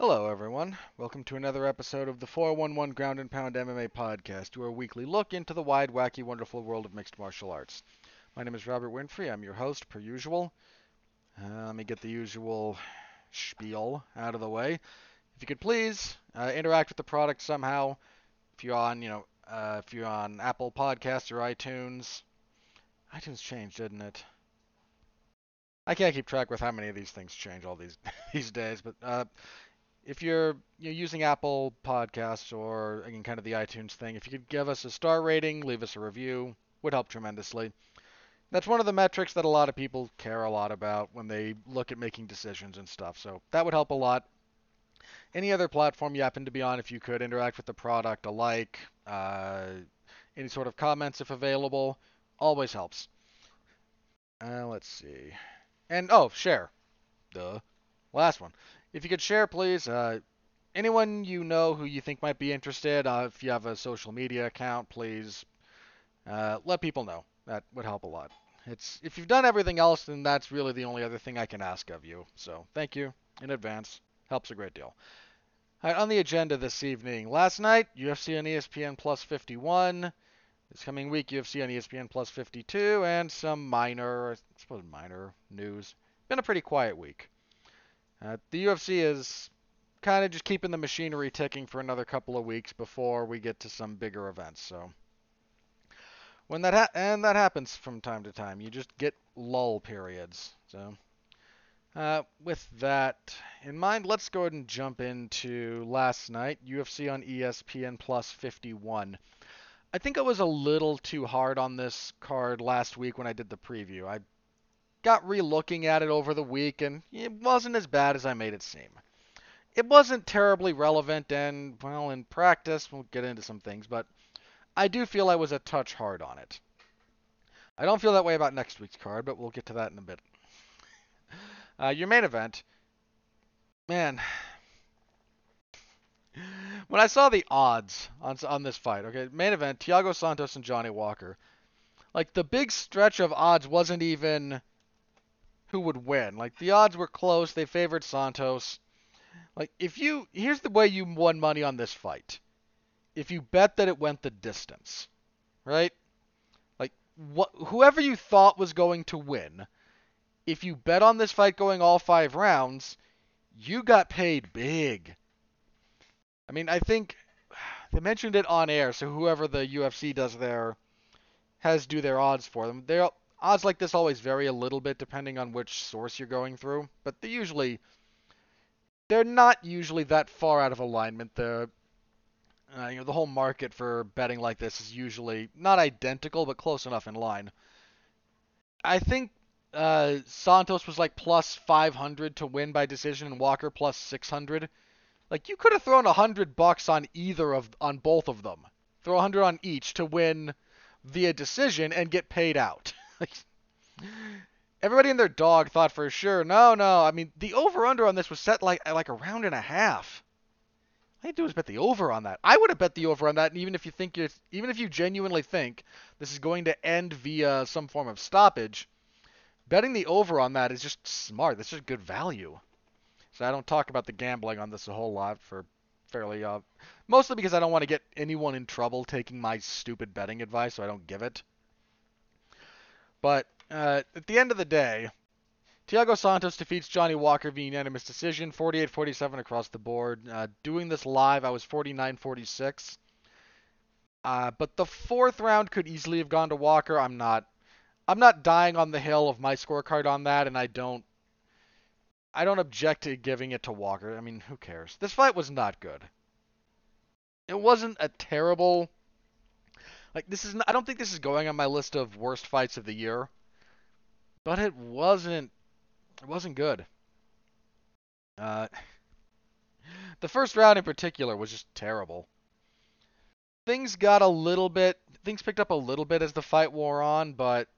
Hello, everyone. Welcome to another episode of the 411 Ground and Pound MMA podcast, your weekly look into the wide, wacky, wonderful world of mixed martial arts. My name is Robert Winfrey. I'm your host, per usual. Uh, let me get the usual spiel out of the way. If you could please uh, interact with the product somehow. If you're on, you know, uh, if you're on Apple Podcasts or iTunes, iTunes changed, didn't it? I can't keep track with how many of these things change all these these days, but uh, if you're, you're using Apple Podcasts or again kind of the iTunes thing, if you could give us a star rating, leave us a review, would help tremendously. That's one of the metrics that a lot of people care a lot about when they look at making decisions and stuff. So that would help a lot. Any other platform you happen to be on, if you could interact with the product, a like, uh, any sort of comments if available, always helps. Uh, let's see. And oh, share. Duh. Last one. If you could share, please. Uh, anyone you know who you think might be interested, uh, if you have a social media account, please uh, let people know. That would help a lot. It's if you've done everything else, then that's really the only other thing I can ask of you. So thank you in advance. Helps a great deal. Right, on the agenda this evening. Last night, UFC on ESPN Plus 51. This coming week, UFC on ESPN Plus 52, and some minor, I suppose minor news. Been a pretty quiet week. Uh, the UFC is kind of just keeping the machinery ticking for another couple of weeks before we get to some bigger events. So when that ha- and that happens from time to time, you just get lull periods. So uh, with that in mind, let's go ahead and jump into last night UFC on ESPN Plus 51. I think I was a little too hard on this card last week when I did the preview. I got re-looking at it over the week, and it wasn't as bad as I made it seem. It wasn't terribly relevant, and, well, in practice, we'll get into some things, but I do feel I was a touch hard on it. I don't feel that way about next week's card, but we'll get to that in a bit. Uh, your main event, man, when I saw the odds on on this fight, okay, main event, Thiago Santos and Johnny Walker, like the big stretch of odds wasn't even who would win. Like the odds were close, they favored Santos. Like if you here's the way you won money on this fight. If you bet that it went the distance, right? Like what whoever you thought was going to win, if you bet on this fight going all 5 rounds, you got paid big. I mean, I think they mentioned it on air, so whoever the UFC does their has do their odds for them. Their odds like this always vary a little bit depending on which source you're going through, but they usually they're not usually that far out of alignment. The uh, you know the whole market for betting like this is usually not identical, but close enough in line. I think uh, Santos was like plus 500 to win by decision, and Walker plus 600. Like you could have thrown a hundred bucks on either of on both of them. Throw a hundred on each to win via decision and get paid out. Everybody and their dog thought for sure. No, no. I mean, the over under on this was set like like a round and a half. All you do is bet the over on that. I would have bet the over on that, and even if you think you're, even if you genuinely think this is going to end via some form of stoppage, betting the over on that is just smart. That's just good value. So I don't talk about the gambling on this a whole lot for fairly uh mostly because I don't want to get anyone in trouble taking my stupid betting advice, so I don't give it. But uh, at the end of the day, Thiago Santos defeats Johnny Walker via unanimous decision, 48-47 across the board. Uh, doing this live, I was 49-46. Uh, but the fourth round could easily have gone to Walker. I'm not, I'm not dying on the hill of my scorecard on that, and I don't I don't object to giving it to Walker. I mean, who cares? This fight was not good. It wasn't a terrible like this is not, I don't think this is going on my list of worst fights of the year. But it wasn't it wasn't good. Uh the first round in particular was just terrible. Things got a little bit things picked up a little bit as the fight wore on, but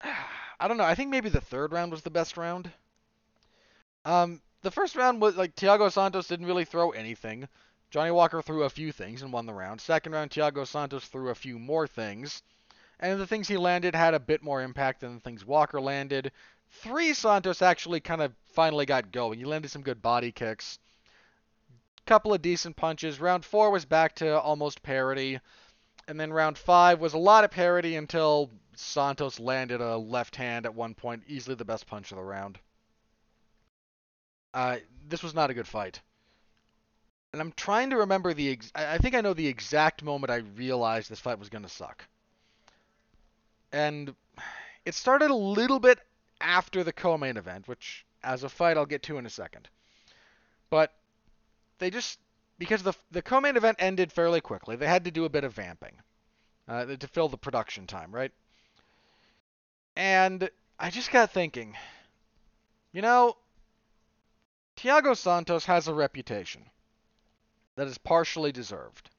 I don't know. I think maybe the third round was the best round. Um, the first round was like Thiago Santos didn't really throw anything. Johnny Walker threw a few things and won the round. Second round, Thiago Santos threw a few more things. And the things he landed had a bit more impact than the things Walker landed. Three, Santos actually kind of finally got going. He landed some good body kicks, couple of decent punches. Round four was back to almost parity, and then round five was a lot of parity until Santos landed a left hand at one point, easily the best punch of the round. Uh, this was not a good fight. And I'm trying to remember the. Ex- I think I know the exact moment I realized this fight was going to suck. And it started a little bit after the co-main event, which, as a fight, I'll get to in a second. But they just because the the co-main event ended fairly quickly, they had to do a bit of vamping uh, to fill the production time, right? And I just got thinking, you know, Thiago Santos has a reputation that is partially deserved.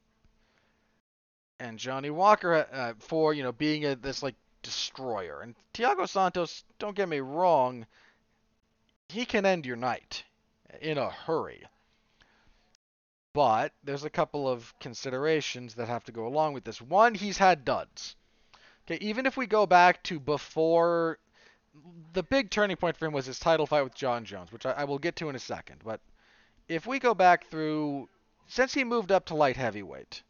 And Johnny Walker uh, for, you know, being a, this like destroyer. And Thiago Santos, don't get me wrong, he can end your night in a hurry. But there's a couple of considerations that have to go along with this. One, he's had duds. Okay, even if we go back to before the big turning point for him was his title fight with Jon Jones, which I, I will get to in a second. But if we go back through since he moved up to light heavyweight,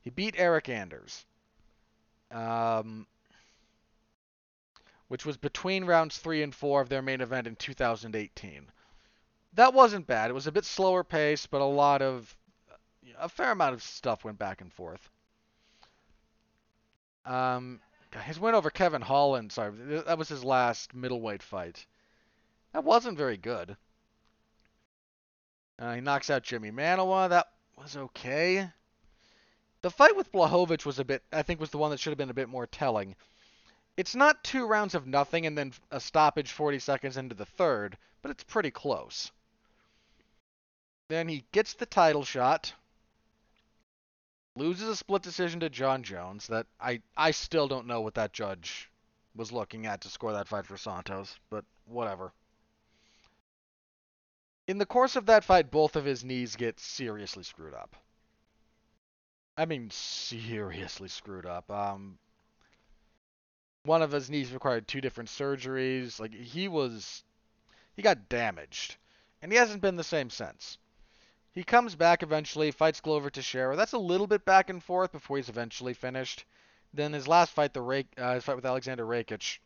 he beat Eryk Anders, um, which was between rounds three and four of their main event in 2018. That wasn't bad. It was a bit slower pace, but a lot of a fair amount of stuff went back and forth. Um, his win over Kevin Holland, sorry, that was his last middleweight fight. That wasn't very good. Uh, he knocks out Jimmy Manuwa. That was okay. The fight with Blachowicz was a bit, I think, was the one that should have been a bit more telling. It's not two rounds of nothing and then a stoppage 40 seconds into the third, but it's pretty close. Then he gets the title shot, loses a split decision to Jon Jones. That I I still don't know what that judge was looking at to score that fight for Santos, but whatever. In the course of that fight, both of his knees get seriously screwed up. I mean, seriously screwed up. Um, one of his knees required two different surgeries. Like he was, he got damaged, and he hasn't been the same since. He comes back eventually, fights Glover Teixeira. That's a little bit back and forth before he's eventually finished. Then his last fight, the Rake, uh, his fight with Alexander Rakic,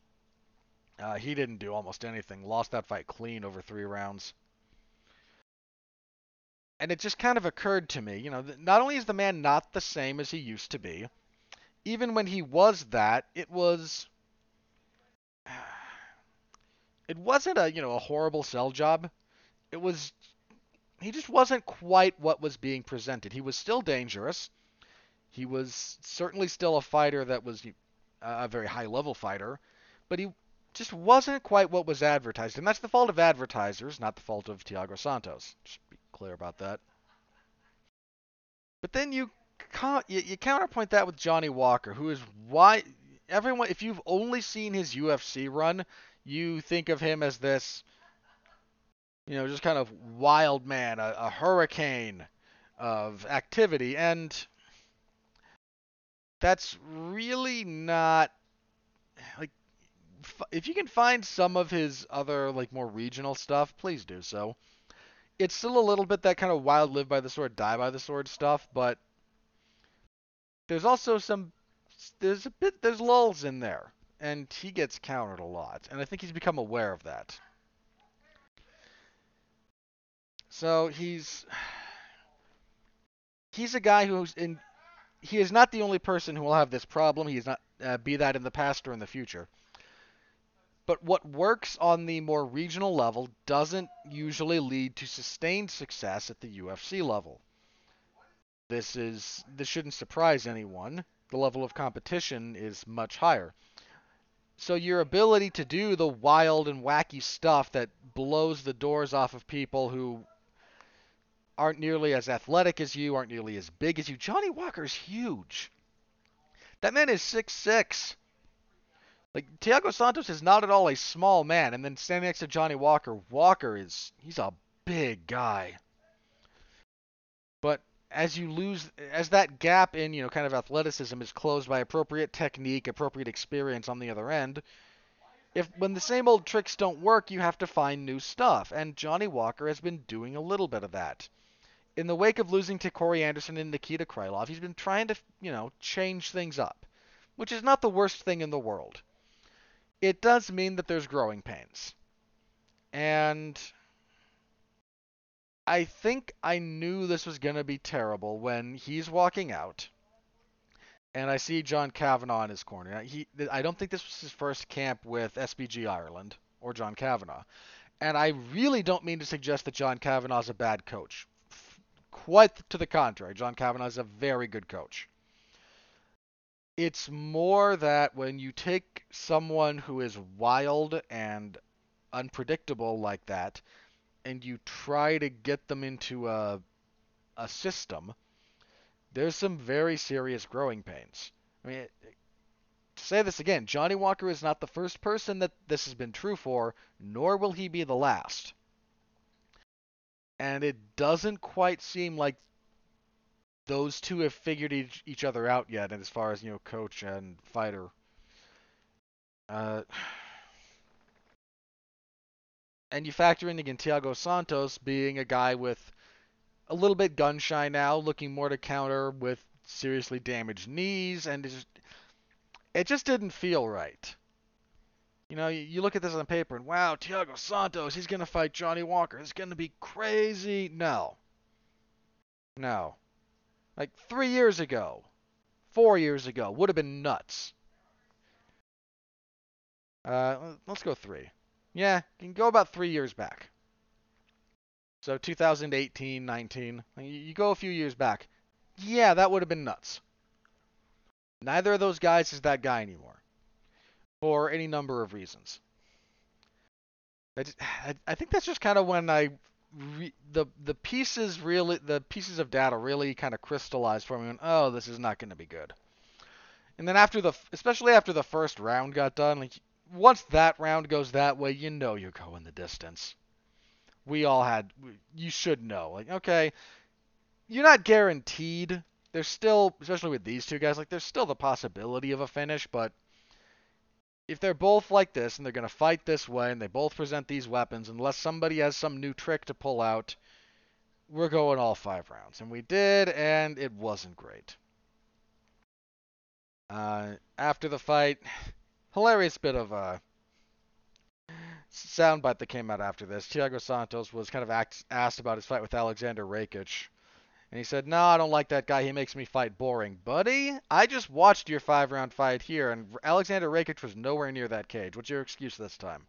uh, he didn't do almost anything. Lost that fight clean over three rounds and it just kind of occurred to me, you know, not only is the man not the same as he used to be, even when he was that, it was it wasn't a, you know, a horrible sell job. It was he just wasn't quite what was being presented. He was still dangerous. He was certainly still a fighter that was a very high level fighter, but he just wasn't quite what was advertised. And that's the fault of advertisers, not the fault of Thiago Santos. Just clear about that. But then you you, you counterpoint that with Johnny Walker, who is why everyone if you've only seen his UFC run, you think of him as this you know, just kind of wild man, a, a hurricane of activity and that's really not like if you can find some of his other like more regional stuff, please do so. It's still a little bit that kind of wild live by the sword, die by the sword stuff, but there's also some there's a bit there's lulls in there, and he gets countered a lot, and I think he's become aware of that. So he's he's a guy who's in he is not the only person who will have this problem. He is not uh, be that in the past or in the future. But what works on the more regional level doesn't usually lead to sustained success at the UFC level. This is this shouldn't surprise anyone. The level of competition is much higher. So your ability to do the wild and wacky stuff that blows the doors off of people who aren't nearly as athletic as you, aren't nearly as big as you. Johnny Walker's huge. That man is six six. Like Thiago Santos is not at all a small man, and then standing next to Johnny Walker, Walker is he's a big guy. But as you lose, as that gap in you know kind of athleticism is closed by appropriate technique, appropriate experience on the other end, if when the same old tricks don't work, you have to find new stuff, and Johnny Walker has been doing a little bit of that. In the wake of losing to Corey Anderson and Nikita Krylov, he's been trying to, you know, change things up, which is not the worst thing in the world. It does mean that there's growing pains. And I think I knew this was going to be terrible when he's walking out and I see John Kavanagh in his corner. He, I don't think this was his first camp with SBG Ireland or John Kavanagh. And I really don't mean to suggest that John Kavanagh is a bad coach. Quite to the contrary, John Kavanagh is a very good coach. It's more that when you take someone who is wild and unpredictable like that, and you try to get them into a a system, there's some very serious growing pains. I mean, to say this again, Johnny Walker is not the first person that this has been true for, nor will he be the last. And it doesn't quite seem like those two have figured each, each other out yet, as far as you know, coach and fighter. Uh, and you factor in again Thiago Santos being a guy with a little bit gun shy now, looking more to counter with seriously damaged knees, and it just, it just didn't feel right. You know, you, you look at this on paper and wow, Thiago Santos, he's gonna fight Johnny Walker. It's gonna be crazy. No. No. Like three years ago, four years ago, would have been nuts. Uh, let's go three. Yeah, you can go about three years back. So 2018, 19. You go a few years back. Yeah, that would have been nuts. Neither of those guys is that guy anymore. For any number of reasons. I, just, I think that's just kind of when I the the pieces really the pieces of data really kind of crystallized for me. And, oh, this is not going to be good. And then after the especially after the first round got done, like once that round goes that way, you know you're going the distance. We all had, you should know. Like, okay, you're not guaranteed. There's still, especially with these two guys, like, there's still the possibility of a finish, but if they're both like this and they're going to fight this way and they both present these weapons, unless somebody has some new trick to pull out, we're going all five rounds. And we did, and it wasn't great. Uh, after the fight, hilarious bit of a soundbite that came out after this. Thiago Santos was kind of asked about his fight with Alexander Rakic. And he said, No, I don't like that guy. He makes me fight boring. Buddy, I just watched your five round fight here, and Alexander Rakic was nowhere near that cage. What's your excuse this time?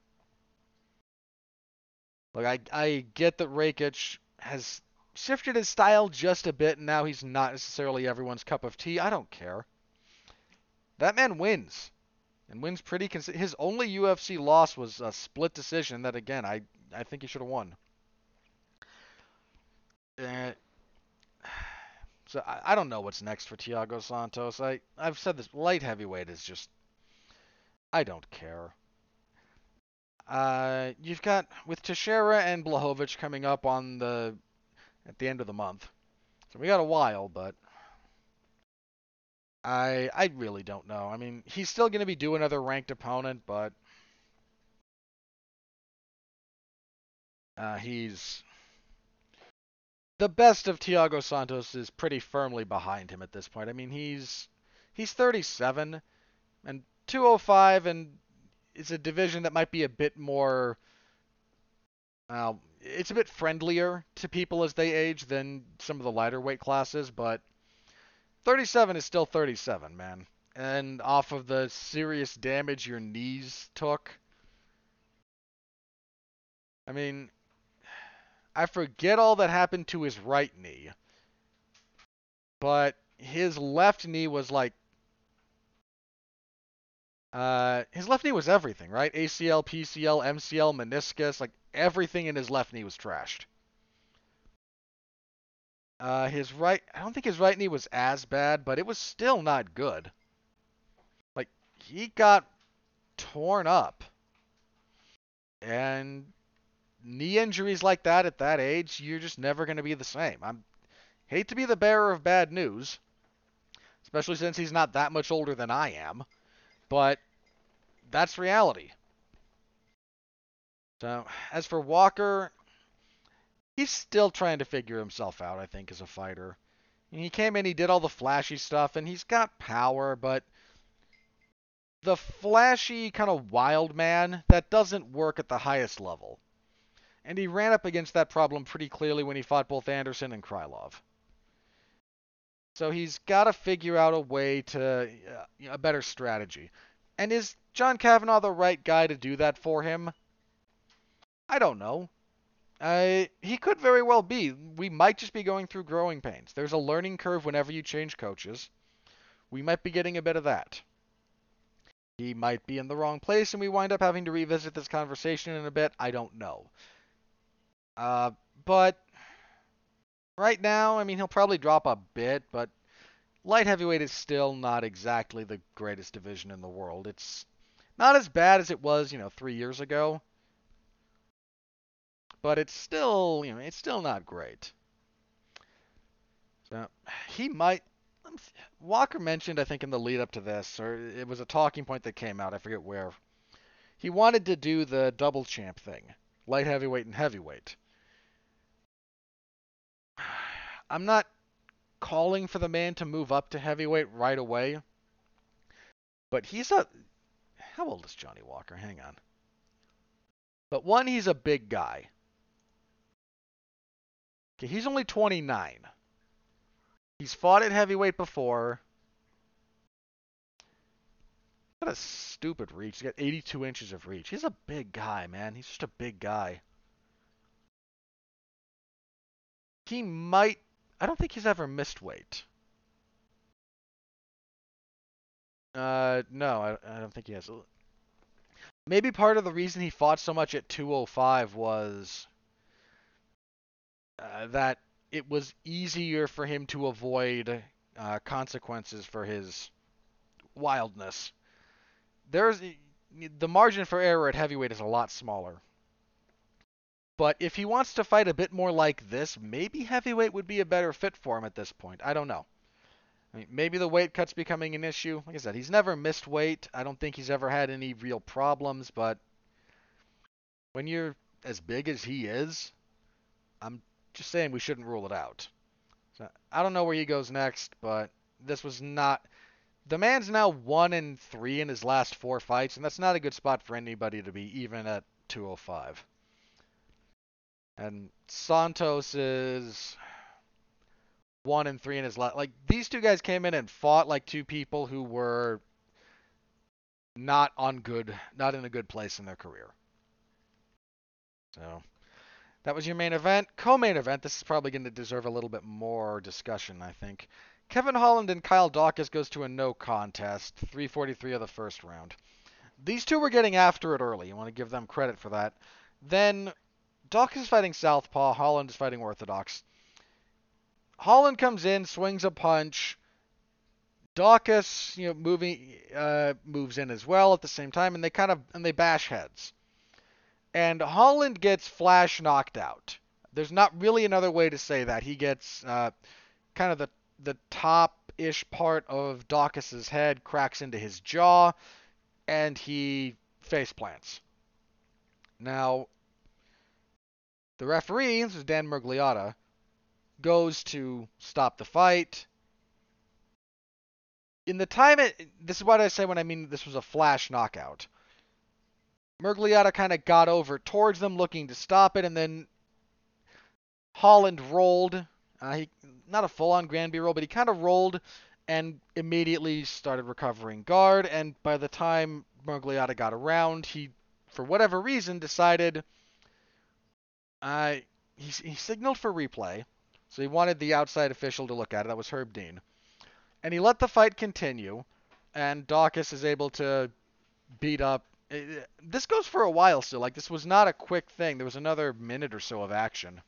Look, I, I get that Rakic has shifted his style just a bit, and now he's not necessarily everyone's cup of tea. I don't care. That man wins and wins pretty. His only UFC loss was a split decision. That again, I I think he should have won. Uh, so I, I don't know what's next for Thiago Santos. I I've said this light heavyweight is just I don't care. Uh, you've got with Teixeira and Blachowicz coming up on the at the end of the month, so we got a while, but I I really don't know. I mean, he's still going to be doing another ranked opponent, but uh, he's the best of Thiago Santos is pretty firmly behind him at this point. I mean, he's he's 37 and 205 and it's a division that might be a bit more uh, it's a bit friendlier to people as they age than some of the lighter weight classes, but 37 is still 37, man. And off of the serious damage your knees took. I mean, I forget all that happened to his right knee. But his left knee was like uh, his left knee was everything, right? ACL, PCL, MCL, meniscus, like everything in his left knee was trashed. Uh, his right, I don't think his right knee was as bad, but it was still not good. Like, he got torn up. And knee injuries like that at that age, you're just never going to be the same. I hate to be the bearer of bad news, especially since he's not that much older than I am, but that's reality. So, as for Walker, he's still trying to figure himself out, I think, as a fighter. He came in, he did all the flashy stuff, and he's got power, but the flashy kind of wild man, that doesn't work at the highest level. And he ran up against that problem pretty clearly when he fought both Anderson and Krylov. So he's got to figure out a way to uh, a better strategy. And is John Kavanagh the right guy to do that for him? I don't know. Uh, he could very well be. We might just be going through growing pains. There's a learning curve whenever you change coaches. We might be getting a bit of that. He might be in the wrong place and we wind up having to revisit this conversation in a bit. I don't know. Uh, but right now, I mean, he'll probably drop a bit, but light heavyweight is still not exactly the greatest division in the world. It's not as bad as it was, you know, three years ago but it's still, you know, it's still not great. So he might. Walker mentioned, I think, in the lead up to this, or it was a talking point that came out. I forget where. He wanted to do the double champ thing, light heavyweight and heavyweight. I'm not calling for the man to move up to heavyweight right away, but he's a. How old is Johnny Walker? Hang on. But one, he's a big guy. Okay, he's only 29. He's fought at heavyweight before. Got a stupid reach. He's got 82 inches of reach. He's a big guy, man. He's just a big guy. He might. I don't think he's ever missed weight. Uh, no, I, I don't think he has. Maybe part of the reason he fought so much at 205 was uh, that it was easier for him to avoid uh, consequences for his wildness. There's the margin for error at heavyweight is a lot smaller. But if he wants to fight a bit more like this, maybe heavyweight would be a better fit for him at this point. I don't know. I mean, maybe the weight cut's becoming an issue. Like I said, he's never missed weight. I don't think he's ever had any real problems, but when you're as big as he is, I'm just saying we shouldn't rule it out. So, I don't know where he goes next, but this was not. The man's now one and three in his last four fights, and that's not a good spot for anybody to be, even at 205. And Santos is one and three in his last. Like these two guys came in and fought like two people who were not on good, not in a good place in their career. So that was your main event. Co-main event, this is probably going to deserve a little bit more discussion, I think. Kevin Holland and Kyle Daukaus goes to a no contest, 343 of the first round. These two were getting after it early. You want to give them credit for that. Then Daukaus is fighting Southpaw, Holland is fighting Orthodox. Holland comes in, swings a punch. Daukaus, you know, moving uh, moves in as well at the same time, and they kind of and they bash heads and Holland gets flash knocked out. There's not really another way to say that. He gets uh, kind of the the top-ish part of Daukaus's head cracks into his jaw, and he face plants. Now, the referee, this is Dan Miragliotta, goes to stop the fight. In the time it, this is what I say when I mean this was a flash knockout. Miragliotta kind of got over towards them, looking to stop it, and then Holland rolled. Uh, he not a full-on Granby roll, but he kind of rolled and immediately started recovering guard. And by the time Miragliotta got around, he, for whatever reason, decided. Uh, he, he signaled for replay, so he wanted the outside official to look at it. That was Herb Dean, and he let the fight continue. And Daukaus is able to beat up this goes for a while still. Like this was not a quick thing. There was another minute or so of action.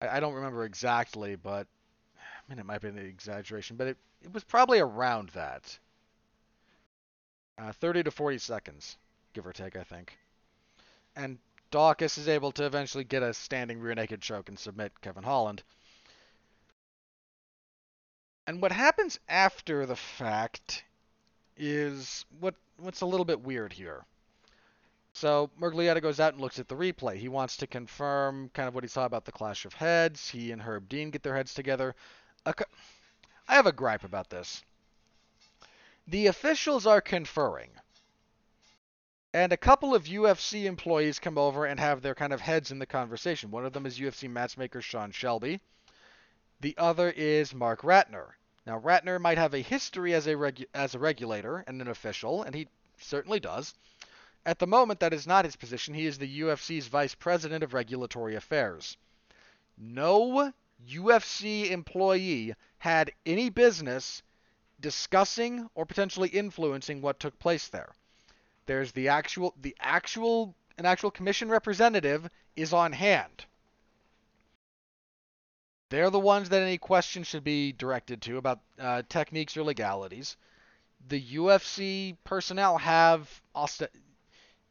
I, I don't remember exactly, but I mean it might be an exaggeration, but it it was probably around that. Uh, 30 to 40 seconds, give or take, I think. And Daukaus is able to eventually get a standing rear naked choke and submit Kevin Holland. And what happens after the fact is what what's a little bit weird here. So Miragliotta goes out and looks at the replay. He wants to confirm kind of what he saw about the clash of heads. He and Herb Dean get their heads together. I have a gripe about this. The officials are conferring. And a couple of UFC employees come over and have their kind of heads in the conversation. One of them is UFC matchmaker Sean Shelby. The other is Marc Ratner. Now, Ratner might have a history as a, regu- as a regulator and an official, and he certainly does. At the moment, that is not his position. He is the UFC's vice president of regulatory affairs. No UFC employee had any business discussing or potentially influencing what took place there. There's the actual the actual an actual commission representative is on hand. They're the ones that any questions should be directed to about uh, techniques or legalities. The UFC personnel have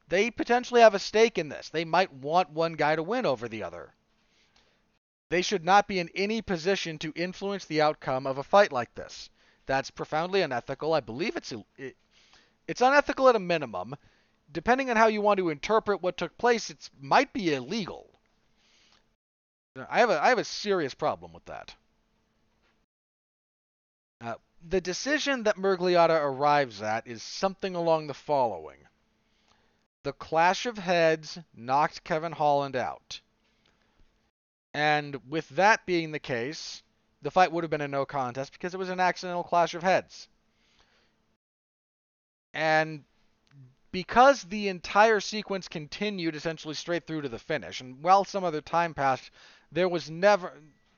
they potentially have a stake in this. They might want one guy to win over the other. They should not be in any position to influence the outcome of a fight like this. That's profoundly unethical. I believe it's it, it's unethical at a minimum. Depending on how you want to interpret what took place, it might be illegal. I have a I have a serious problem with that. Uh, the decision that Miragliotta arrives at is something along the following. The clash of heads knocked Kevin Holland out. And with that being the case, the fight would have been a no contest because it was an accidental clash of heads. And because the entire sequence continued essentially straight through to the finish, and while some other time passed, there was never,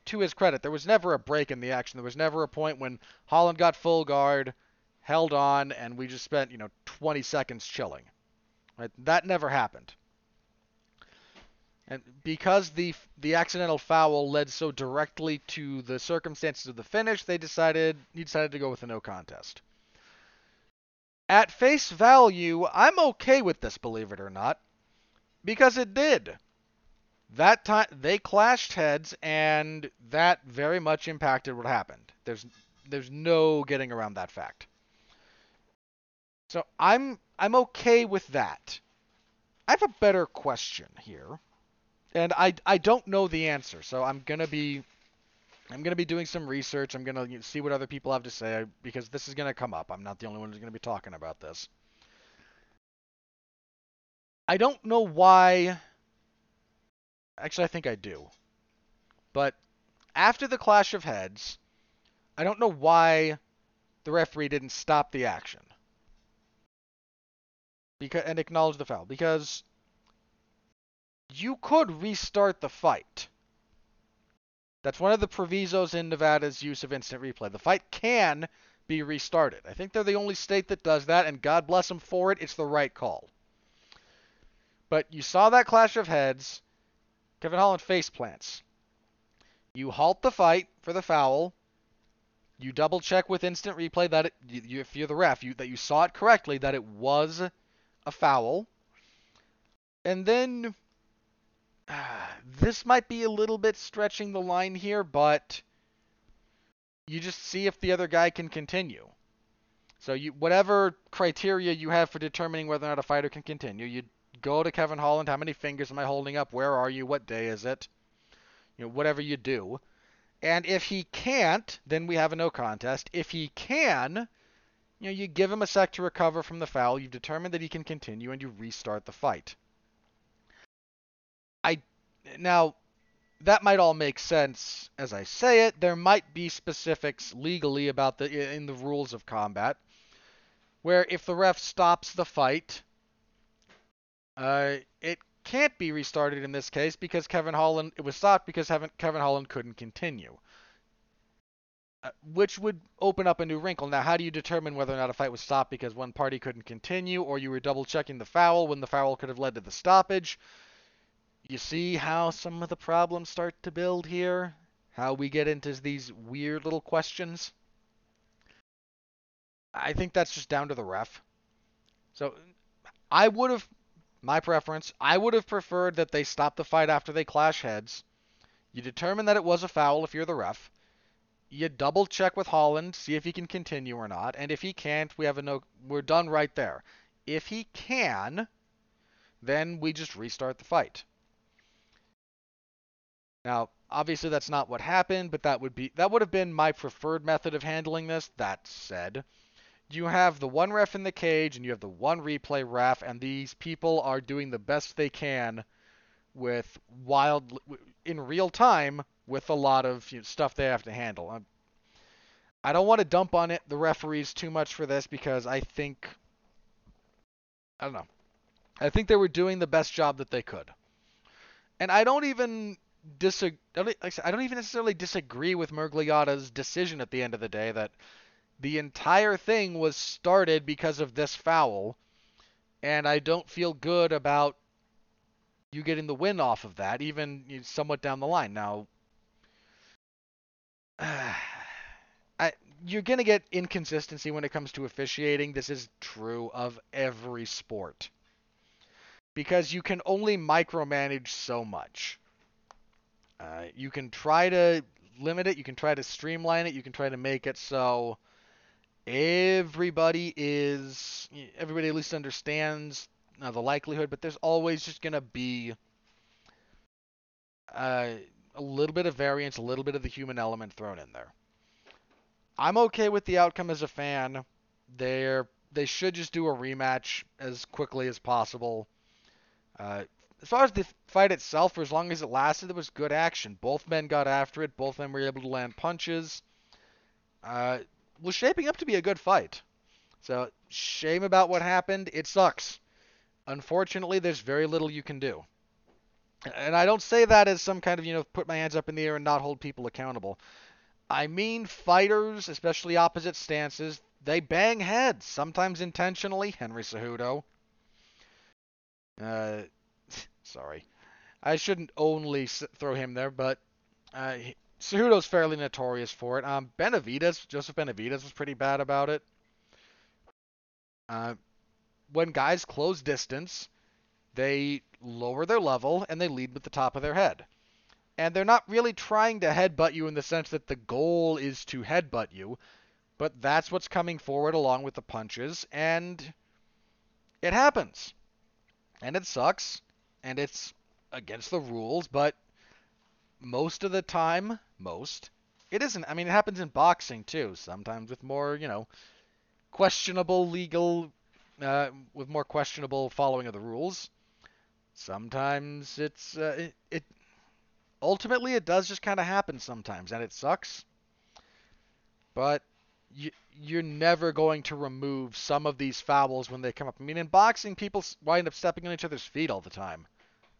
to his credit, there was never a break in the action. There was never a point when Holland got full guard, held on, and we just spent, you know, 20 seconds chilling. Right? That never happened. And because the the accidental foul led so directly to the circumstances of the finish, they decided he decided to go with a no contest. At face value, I'm okay with this, believe it or not, because it did. That time they clashed heads, and that very much impacted what happened. There's there's no getting around that fact. So I'm I'm okay with that. I have a better question here and I I don't know the answer, so I'm gonna be I'm gonna be doing some research. I'm gonna see what other people have to say because this is gonna come up. I'm not the only one who's gonna be talking about this. I don't know why. Actually, I think I do. But after the clash of heads, I don't know why the referee didn't stop the action because and acknowledge the foul because you could restart the fight. That's one of the provisos in Nevada's use of instant replay. The fight can be restarted. I think they're the only state that does that, and God bless them for it. It's the right call. But you saw that clash of heads. Kevin Holland face plants. You halt the fight for the foul. You double check with instant replay that it, you, if you're the ref, you, that you saw it correctly, that it was a foul. And then this might be a little bit stretching the line here, but you just see if the other guy can continue. So you whatever criteria you have for determining whether or not a fighter can continue, you go to Kevin Holland, how many fingers am I holding up? Where are you? What day is it? You know, whatever you do. And if he can't, then we have a no contest. If he can, you know, you give him a sec to recover from the foul, You've determined that he can continue, and you restart the fight. Now that might all make sense as I say it. There might be specifics legally about the in the rules of combat where if the ref stops the fight, uh, it can't be restarted in this case because Kevin Holland it was stopped because Kevin Holland couldn't continue. Uh, which would open up a new wrinkle. Now, how do you determine whether or not a fight was stopped because one party couldn't continue, or you were double checking the foul when the foul could have led to the stoppage? You see how some of the problems start to build here? How we get into these weird little questions? I think that's just down to the ref. So I would have, my preference, I would have preferred that they stop the fight after they clash heads. You determine that it was a foul if you're the ref. You double check with Holland, see if he can continue or not, and if he can't, we have a no. We're done right there. If he can, then we just restart the fight. Now, obviously that's not what happened, but that would be that would have been my preferred method of handling this. That said, you have the one ref in the cage and you have the one replay ref, and these people are doing the best they can with wild in real time with a lot of you know, stuff they have to handle. I'm, I don't want to dump on it the referees too much for this because I think I don't know. I think they were doing the best job that they could. And I don't even disagree. I don't even necessarily disagree with Miragliotta's decision at the end of the day that the entire thing was started because of this foul, and I don't feel good about you getting the win off of that, even somewhat down the line. Now, I, you're going to get inconsistency when it comes to officiating. This is true of every sport. Because you can only micromanage so much. Uh, you can try to limit it, you can try to streamline it, you can try to make it so everybody is everybody at least understands uh, the likelihood, but there's always just going to be uh, a little bit of variance, a little bit of the human element thrown in there. I'm okay with the outcome as a fan. They're they should just do a rematch as quickly as possible. Uh, as far as the fight itself, for as long as it lasted, there was good action. Both men got after it. Both men were able to land punches. Uh, was shaping up to be a good fight. So shame about what happened. It sucks. Unfortunately, there's very little you can do. And I don't say that as some kind of, you know, put my hands up in the air and not hold people accountable. I mean, fighters, especially opposite stances, they bang heads, sometimes intentionally. Henry Cejudo. Uh, sorry. I shouldn't only throw him there, but uh, Cejudo's fairly notorious for it. Um, Benavidez, Joseph Benavidez was pretty bad about it. Uh, when guys close distance, they lower their level and they lead with the top of their head. And they're not really trying to headbutt you in the sense that the goal is to headbutt you, but that's what's coming forward along with the punches, and it happens. And it sucks, and it's against the rules, but most of the time, most, it isn't. I mean, it happens in boxing too, sometimes with more, you know, questionable legal uh, with more questionable following of the rules. Sometimes it's uh, it, it ultimately it does just kind of happen sometimes, and it sucks. But you you're never going to remove some of these fouls when they come up. I mean, in boxing, people wind up stepping on each other's feet all the time.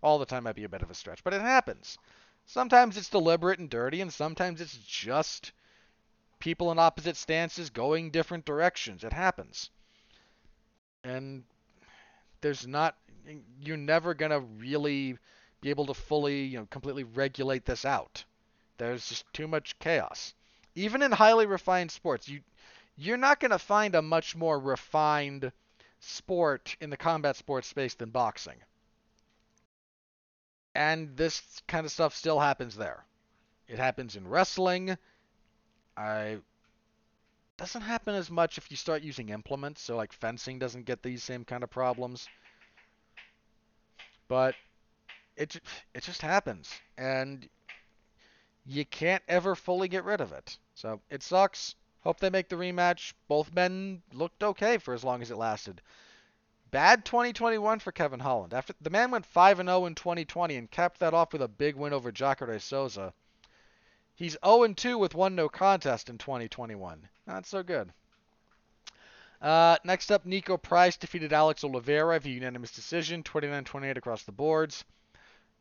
All the time might be a bit of a stretch, but it happens. Sometimes it's deliberate and dirty, and sometimes it's just people in opposite stances going different directions. It happens and there's not you're never going to really be able to fully, you know, completely regulate this out. There's just too much chaos. Even in highly refined sports, you you're not going to find a much more refined sport in the combat sports space than boxing. And this kind of stuff still happens there. It happens in wrestling. I doesn't happen as much if you start using implements, so like fencing doesn't get these same kind of problems. But it it just happens, and you can't ever fully get rid of it. So it sucks. Hope they make the rematch. Both men looked okay for as long as it lasted. Bad 2021 for Kevin Holland. After the man went 5 and 0 in 2020 and capped that off with a big win over Jacare Souza. He's 0-2 with one no contest in 2021. Not so good. Uh, next up, Niko Price defeated Alex Oliveira via unanimous decision, 29-28 across the boards.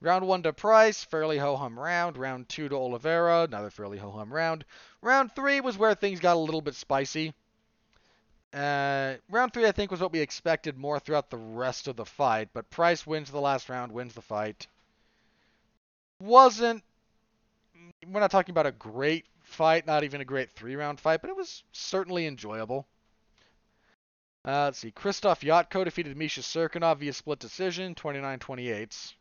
Round one to Price, fairly ho-hum round. Round two to Oliveira, another fairly ho-hum round. Round three was where things got a little bit spicy. Uh, round three, I think, was what we expected more throughout the rest of the fight, but Price wins the last round, wins the fight. Wasn't we're not talking about a great fight, not even a great three round fight, but it was certainly enjoyable. Uh, let's see. Christoph Jotko defeated Misha Cirkunov via split decision, 29 28.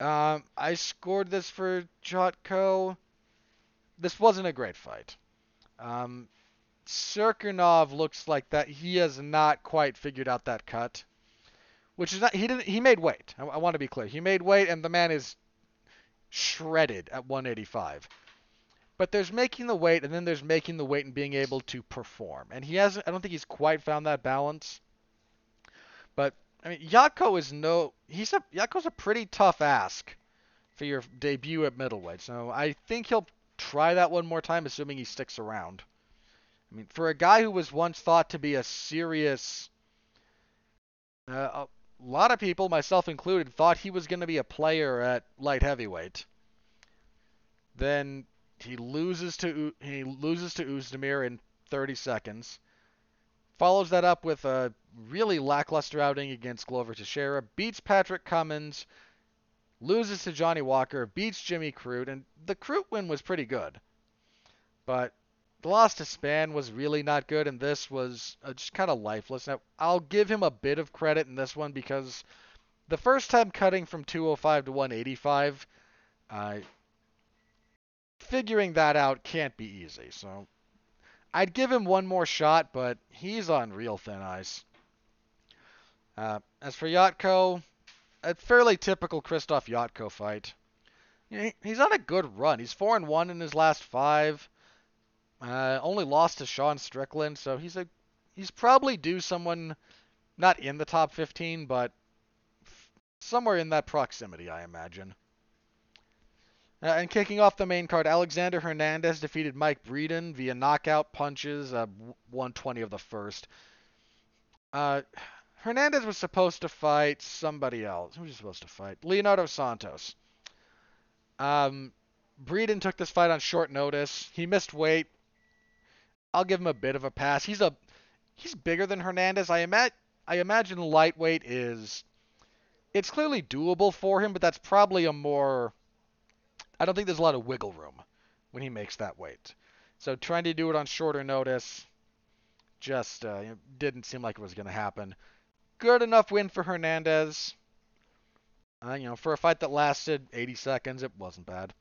Um, I scored this for Jotko. This wasn't a great fight. Um, Cirkunov looks like that he has not quite figured out that cut. which is not he didn't he made weight. I, I want to be clear. He made weight, and the man is shredded at 185. But there's making the weight, and then there's making the weight and being able to perform. And he hasn't. I don't think he's quite found that balance. But I mean, Jotko is no. He's a Jotko's a pretty tough ask for your debut at middleweight. So I think he'll try that one more time, assuming he sticks around. I mean, for a guy who was once thought to be a serious, uh, a lot of people, myself included, thought he was going to be a player at light heavyweight. Then he loses to he loses to Oezdemir in 30 seconds. Follows that up with a really lackluster outing against Glover Teixeira. Beats Patrick Cummins. Loses to Johnny Walker. Beats Jimmy Crute. And the Crute win was pretty good. But the loss to Spann was really not good, and this was just kind of lifeless. Now, I'll give him a bit of credit in this one because the first time cutting from 205 to 185, uh, figuring that out can't be easy. So I'd give him one more shot, but he's on real thin ice. Uh, as for Jotko, a fairly typical Christoph Jotko fight. He's on a good run. He's four and one in his last five. Uh, only lost to Sean Strickland, so he's a he's probably due someone not in the top 15, but somewhere in that proximity, I imagine. Uh, and kicking off the main card, Alexander Hernandez defeated Mike Breeden via knockout punches, uh, 120 of the first. Uh, Hernandez was supposed to fight somebody else. Who was he supposed to fight? Leonardo Santos. Um, Breeden took this fight on short notice. He missed weight. I'll give him a bit of a pass. He's a he's bigger than Hernandez. I imagine I imagine lightweight is it's clearly doable for him, but that's probably a more I don't think there's a lot of wiggle room when he makes that weight. So trying to do it on shorter notice just uh, didn't seem like it was going to happen. Good enough win for Hernandez. Uh, you know, for a fight that lasted 80 seconds, it wasn't bad.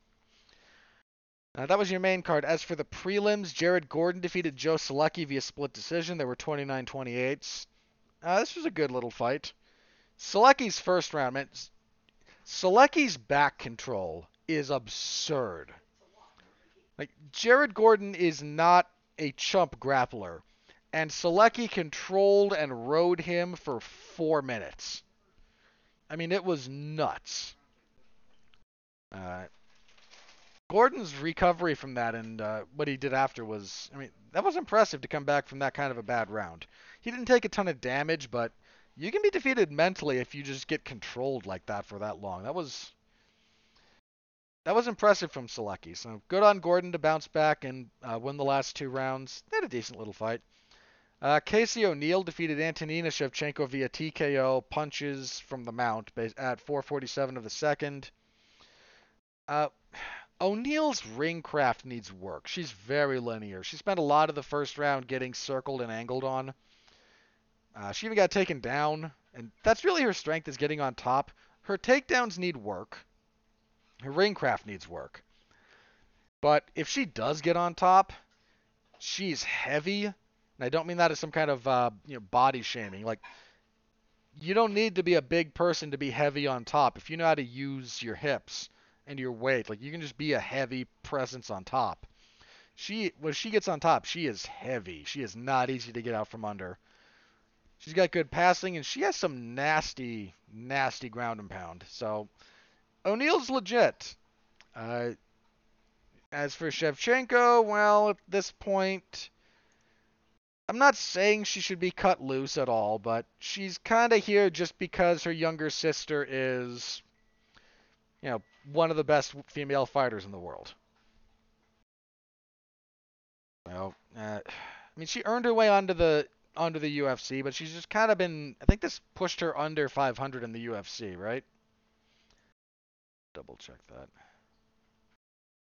Uh, that was your main card. As for the prelims, Jared Gordon defeated Joe Solecki via split decision. There were 29 28s. Uh, this was a good little fight. Solecki's first round, man, Solecki's back control is absurd. Like, Jared Gordon is not a chump grappler, and Solecki controlled and rode him for four minutes. I mean, it was nuts. Uh, Gordon's recovery from that and uh, what he did after was, I mean, that was impressive to come back from that kind of a bad round. He didn't take a ton of damage, but you can be defeated mentally if you just get controlled like that for that long. That was that was impressive from Solecki. So good on Gordon to bounce back and uh, win the last two rounds. They had a decent little fight. Uh, Casey O'Neill defeated Antonina Shevchenko via TKO punches from the mount at 447 of the second. Uh, O'Neill's ring craft needs work. She's very linear. She spent a lot of the first round getting circled and angled on. Uh, she even got taken down, and that's really her strength is getting on top. Her takedowns need work. Her ring craft needs work. But if she does get on top, she's heavy. And I don't mean that as some kind of uh, you know body shaming. Like you don't need to be a big person to be heavy on top. If you know how to use your hips and your weight. Like you can just be a heavy presence on top. She when she gets on top, she is heavy. She is not easy to get out from under. She's got good passing and she has some nasty, nasty ground and pound. So O'Neill's legit. Uh, as for Shevchenko, well, at this point, I'm not saying she should be cut loose at all, but she's kind of here just because her younger sister is, you know, one of the best female fighters in the world. Well, uh, I mean, she earned her way onto the onto the UFC, but she's just kind of been. I think this pushed her under 500 in the UFC, right? Double check that.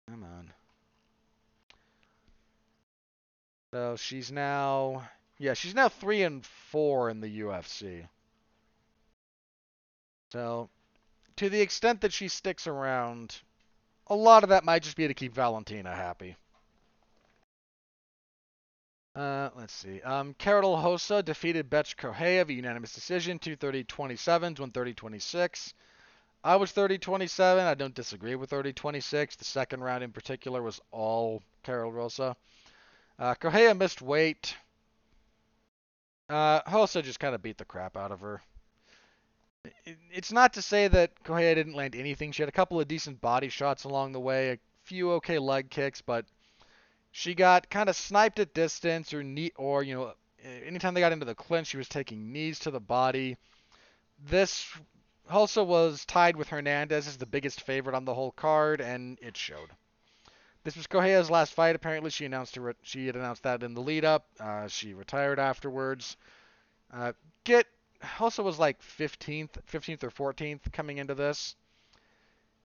Come on. So she's now, yeah, she's now three and four in the UFC. So to the extent that she sticks around, a lot of that might just be to keep Valentina happy. Uh, let's see. Um, Karol Rosa defeated Bethe Correia via unanimous decision, 230-27 to 130-26. I was 30-27. I don't disagree with 30-26. The second round in particular was all Karol Rosa. Uh, Correia missed weight. Uh, just kind of beat the crap out of her. It's not to say that Correia didn't land anything. She had a couple of decent body shots along the way, a few okay leg kicks, but she got kind of sniped at distance or knee or you know anytime they got into the clinch, she was taking knees to the body. This also was tied with Hernandez as the biggest favorite on the whole card, and it showed. This was Correia's last fight. Apparently, she announced she had announced that in the lead up. Uh, she retired afterwards. Uh, get also was like 15th, 15th or 14th coming into this.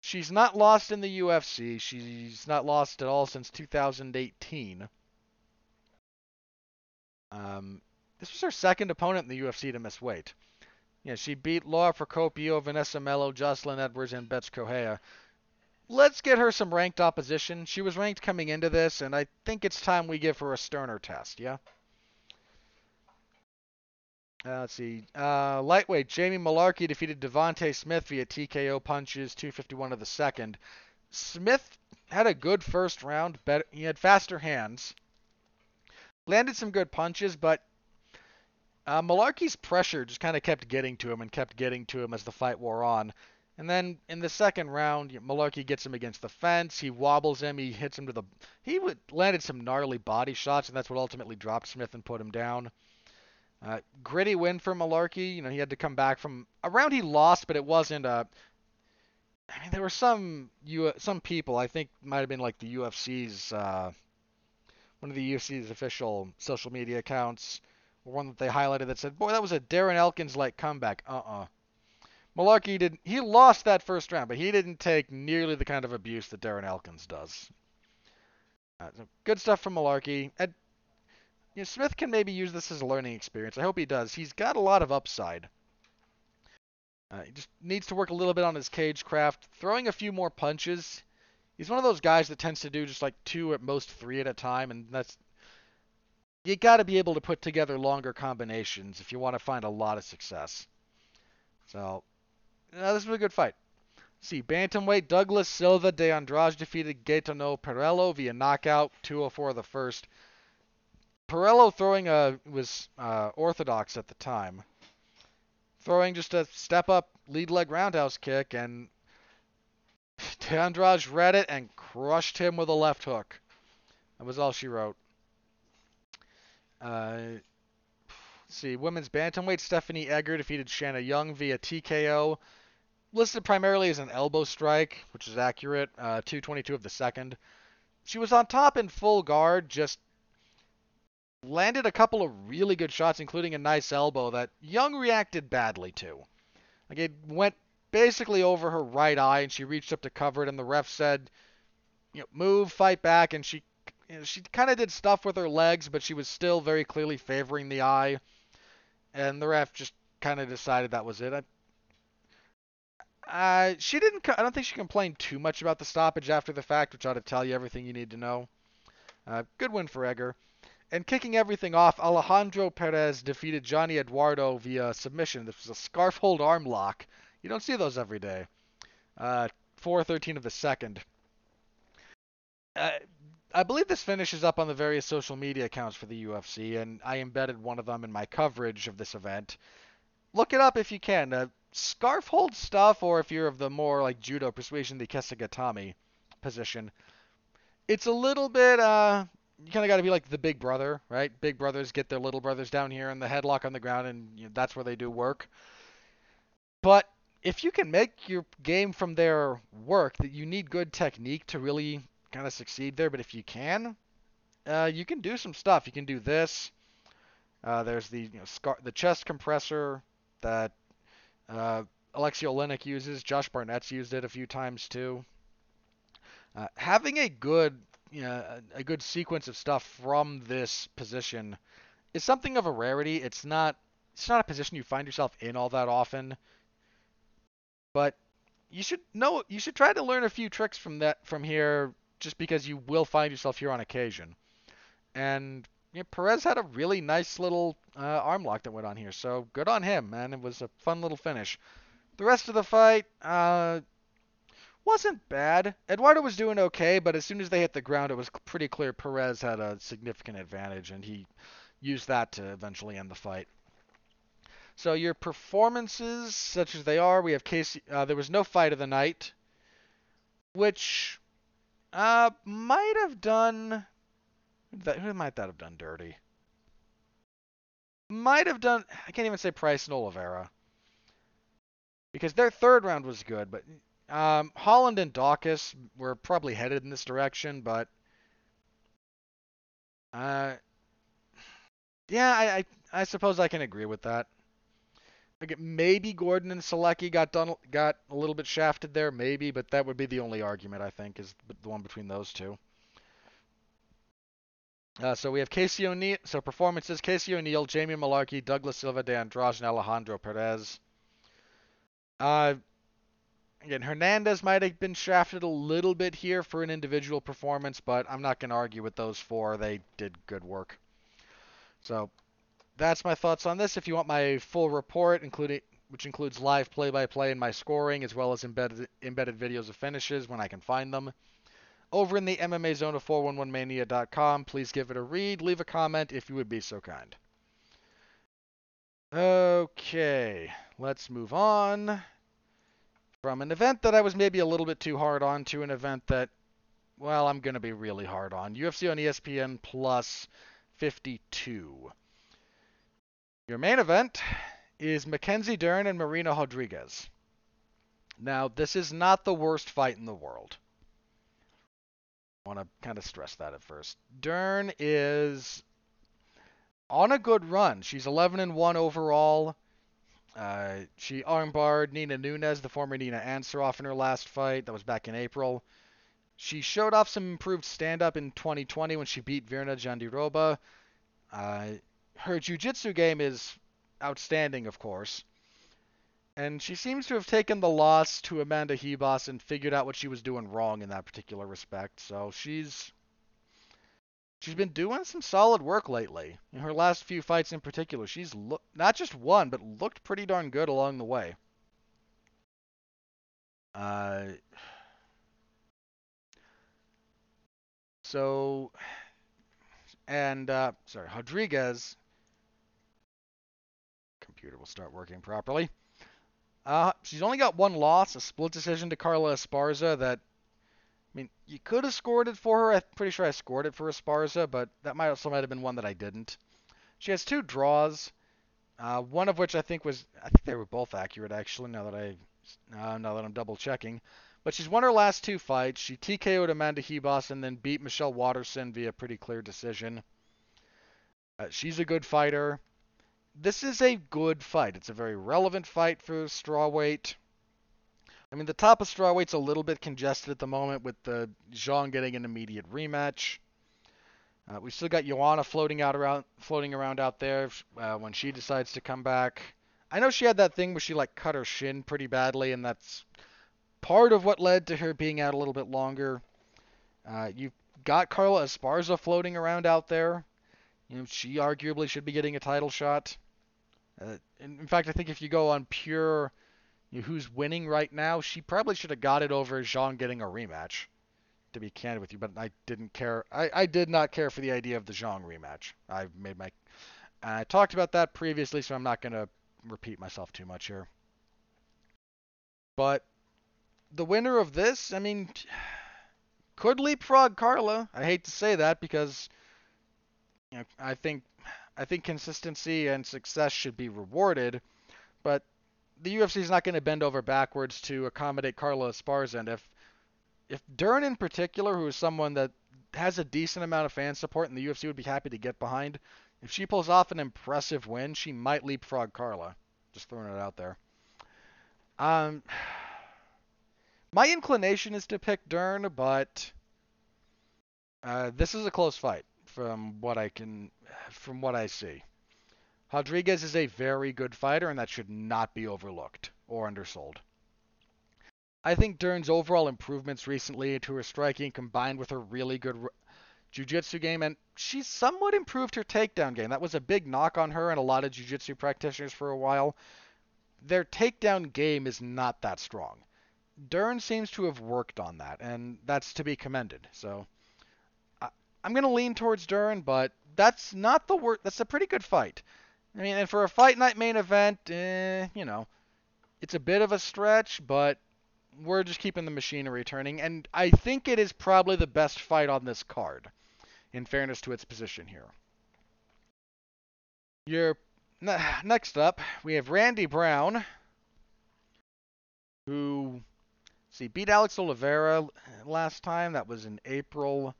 She's not lost in the UFC. She's not lost at all since 2018. Um, this was her second opponent in the UFC to miss weight. Yeah, she beat Lara Procopio, Vanessa Melo, Joselyne Edwards, and Bethe Correia. Let's get her some ranked opposition. She was ranked coming into this, and I think it's time we give her a sterner test, yeah? Uh, let's see. Uh, lightweight, Jamie Mullarkey defeated Devonte Smith via TKO punches, 251 of the second. Smith had a good first round. Better, he had faster hands. Landed some good punches, but uh, Mullarkey's pressure just kind of kept getting to him and kept getting to him as the fight wore on. And then in the second round, Mullarkey gets him against the fence. He wobbles him. He hits him to the. He landed some gnarly body shots, and that's what ultimately dropped Smith and put him down. Uh, gritty win for Mullarkey. You know, he had to come back from a round he lost, but it wasn't a. I mean, there were some you some people I think might have been like the UFC's uh, one of the UFC's official social media accounts, one that they highlighted that said, "Boy, that was a Darren Elkins like comeback." Uh-uh. Mullarkey did he lost that first round, but he didn't take nearly the kind of abuse that Darren Elkins does. Uh, so good stuff from Mullarkey. At you know, Smith can maybe use this as a learning experience. I hope he does. He's got a lot of upside. Uh, he just needs to work a little bit on his cage craft, throwing a few more punches. He's one of those guys that tends to do just like two at most three at a time, and that's you got to be able to put together longer combinations if you want to find a lot of success. So, uh, this was a good fight. See, bantamweight Douglas Silva de Andrade defeated Gaetano Pirrello via knockout, 204 the first. Pirrello throwing a was uh, orthodox at the time, throwing just a step up lead leg roundhouse kick, and de Andrade read it and crushed him with a left hook. That was all she wrote. Uh, see, women's bantamweight Stephanie Egger defeated Shanna Young via TKO. Listed primarily as an elbow strike, which is accurate. Uh, 222 of the second. She was on top in full guard, just landed a couple of really good shots, including a nice elbow that Young reacted badly to. Like it went basically over her right eye, and she reached up to cover it, and the ref said, "You know, move, fight back," and she you know, she kind of did stuff with her legs, but she was still very clearly favoring the eye, and the ref just kind of decided that was it. I, she didn't. I don't think she complained too much about the stoppage after the fact, which ought to tell you everything you need to know. Uh, good win for Egger. And kicking everything off, Alejandro Perez defeated Johnny Eduardo via submission. This was a scarf hold arm lock. You don't see those every day. Uh, 413 of the second. Uh, I believe this finishes up on the various social media accounts for the UFC, and I embedded one of them in my coverage of this event. Look it up if you can. Uh, scarf hold stuff, or if you're of the more like judo persuasion, the Kesa-gatame position. It's a little bit uh, you kind of got to be like the big brother, right? Big brothers get their little brothers down here in the headlock on the ground, and you know, that's where they do work. But if you can make your game from their work, that you need good technique to really kind of succeed there. But if you can, uh, you can do some stuff. You can do this. Uh, there's the you know, scar- the chest compressor that uh, Alexei Oleinik uses. Josh Barnett's used it a few times too. Uh, having a good you know, a good sequence of stuff from this position is something of a rarity. It's not it's not a position you find yourself in all that often. But you should know you should try to learn a few tricks from that from here just because you will find yourself here on occasion. And you know, Perez had a really nice little uh, arm lock that went on here. So good on him, man. It was a fun little finish. The rest of the fight uh, wasn't bad. Eduardo was doing okay, but as soon as they hit the ground, it was pretty clear Perez had a significant advantage, and he used that to eventually end the fight. So your performances, such as they are, we have Casey. Uh, there was no fight of the night, which uh, might have done. That, who might that have done dirty? Might have done. I can't even say Price and Oliveira. Because their third round was good, but um, Holland and Daukaus were probably headed in this direction, but uh, yeah, I, I, I suppose I can agree with that. Maybe Gordon and Solecki got done got a little bit shafted there, maybe, but that would be the only argument I think is the one between those two. Uh, so we have Casey O'Neill. So performances: Casey O'Neill, Jamie Mullarkey, Douglas Silva de Andrade, and Alejandro Perez. Uh, again, Hernandez might have been shafted a little bit here for an individual performance, but I'm not going to argue with those four. They did good work. So that's my thoughts on this. If you want my full report, including which includes live play-by-play and my scoring, as well as embedded embedded videos of finishes when I can find them, over in the MMA Zone of 411mania.com. Please give it a read. Leave a comment if you would be so kind. Okay, let's move on from an event that I was maybe a little bit too hard on to an event that, well, I'm going to be really hard on. UFC on ESPN Plus 52. Your main event is Mackenzie Dern and Marina Rodriguez. Now, this is not the worst fight in the world. I want to kind of stress that at first. Dern is on a good run. She's 11 and 1 overall. Uh, she armbarred Nina Nunes, the former Nina Ansaroff, in her last fight. That was back in April. She showed off some improved stand-up in 2020 when she beat Virna Jandiroba. Uh, her jiu-jitsu game is outstanding, of course. And she seems to have taken the loss to Amanda Ribas and figured out what she was doing wrong in that particular respect. So she's she's been doing some solid work lately. In her last few fights in particular, she's lo- not just won, but looked pretty darn good along the way. Uh, so, and uh, sorry, Rodriguez computer will start working properly. Uh, she's only got one loss, a split decision to Carla Esparza. That, I mean, you could have scored it for her. I'm pretty sure I scored it for Esparza, but that might also might have been one that I didn't. She has two draws, uh, one of which I think was, I think they were both accurate actually. Now that I, uh, now that I'm double checking, but she's won her last two fights. She TKO'd Amanda Ribas and then beat Michelle Waterson via pretty clear decision. Uh, she's a good fighter this is a good fight. It's a very relevant fight for strawweight. I mean, the top of strawweight's a little bit congested at the moment with the Zhang getting an immediate rematch. Uh, we still got Joanna floating out around, floating around out there uh, when she decides to come back. I know she had that thing where she like cut her shin pretty badly, and that's part of what led to her being out a little bit longer. Uh, you've got Carla Esparza floating around out there. You know, she arguably should be getting a title shot. Uh, in, fact, I think if you go on pure you know, who's winning right now, she probably should have got it over Zhang getting a rematch. To be candid with you, but I didn't care. I, I did not care for the idea of the Zhang rematch. I've made my. I talked about that previously, so I'm not going to repeat myself too much here. But the winner of this, I mean, could leapfrog Carla. I hate to say that because I think I think consistency and success should be rewarded, but the UFC is not going to bend over backwards to accommodate Carla Esparza. And if if Dern in particular, who is someone that has a decent amount of fan support and the UFC would be happy to get behind, if she pulls off an impressive win, she might leapfrog Carla. Just throwing it out there. Um, my inclination is to pick Dern, but uh, this is a close fight from what I can, from what I see. Rodriguez is a very good fighter, and that should not be overlooked or undersold. I think Dern's overall improvements recently to her striking, combined with her really good, jiu-jitsu game, and she's somewhat improved her takedown game. That was a big knock on her and a lot of jiu-jitsu practitioners for a while. Their takedown game is not that strong. Dern seems to have worked on that, and that's to be commended. So I, am going to lean towards Dern, but that's not the worst. That's a pretty good fight. I mean, and for a fight night main event, eh, you know, it's a bit of a stretch, but we're just keeping the machinery turning, and I think it is probably the best fight on this card, in fairness to its position here. Your next up, we have Randy Brown, who see beat Alex Oliveira last time. That was in April.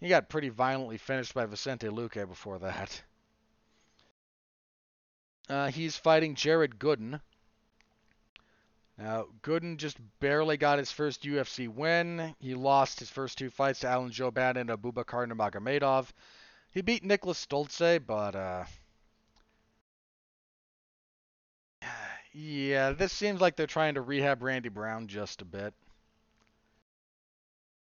He got pretty violently finished by Vicente Luque before that. Uh, he's fighting Jared Gooden. Now, Gooden just barely got his first UFC win. He lost his first two fights to Alan Jouban and Abubakar Nurmagomedov. He beat Nicholas Stolze, but uh, yeah, this seems like they're trying to rehab Randy Brown just a bit.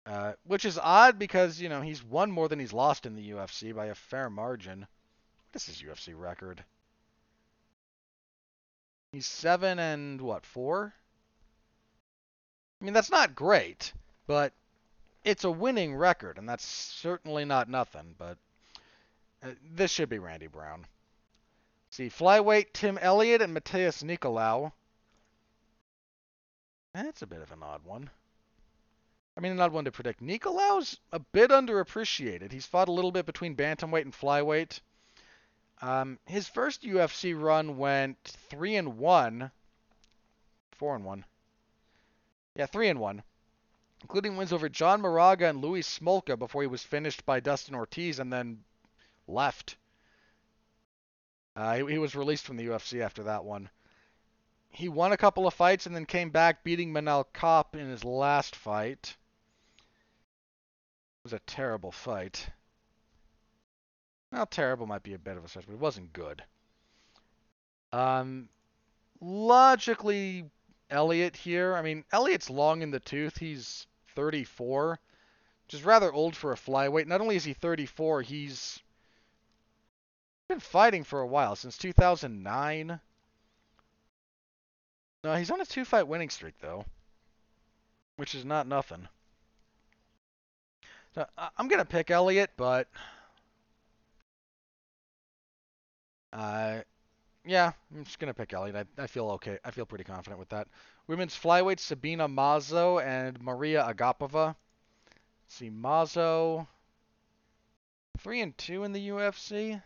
Uh, which is odd because, you know, he's won more than he's lost in the UFC by a fair margin. What is his UFC record? He's seven and what, four? I mean, that's not great, but it's a winning record, and that's certainly not nothing. But uh, this should be Randy Brown. See, flyweight Tim Elliott and Matheus Nicolau. That's a bit of an odd one. I mean, an odd one to predict. Nicolau's a bit underappreciated. He's fought a little bit between bantamweight and flyweight. Um, his first UFC run went three and one, four and one. Yeah, three and one, including wins over John Moraga and Louis Smolka before he was finished by Dustin Ortiz and then left. Uh, he, he was released from the UFC after that one. He won a couple of fights and then came back, beating Manel Kape in his last fight. It was a terrible fight. Well, terrible might be a bit of a stretch, but it wasn't good. Um, logically, Elliott here. I mean, Elliott's long in the tooth. He's 34, which is rather old for a flyweight. Not only is he 34, he's been fighting for a while, since 2009. No, he's on a two-fight winning streak, though, which is not nothing. So I'm going to pick Elliott, but Uh, yeah, I'm just gonna pick Elliott. I, I feel okay. I feel pretty confident with that. Women's flyweight Sabina Mazo and Maria Agapova. Let's see, Mazo three and two in the UFC.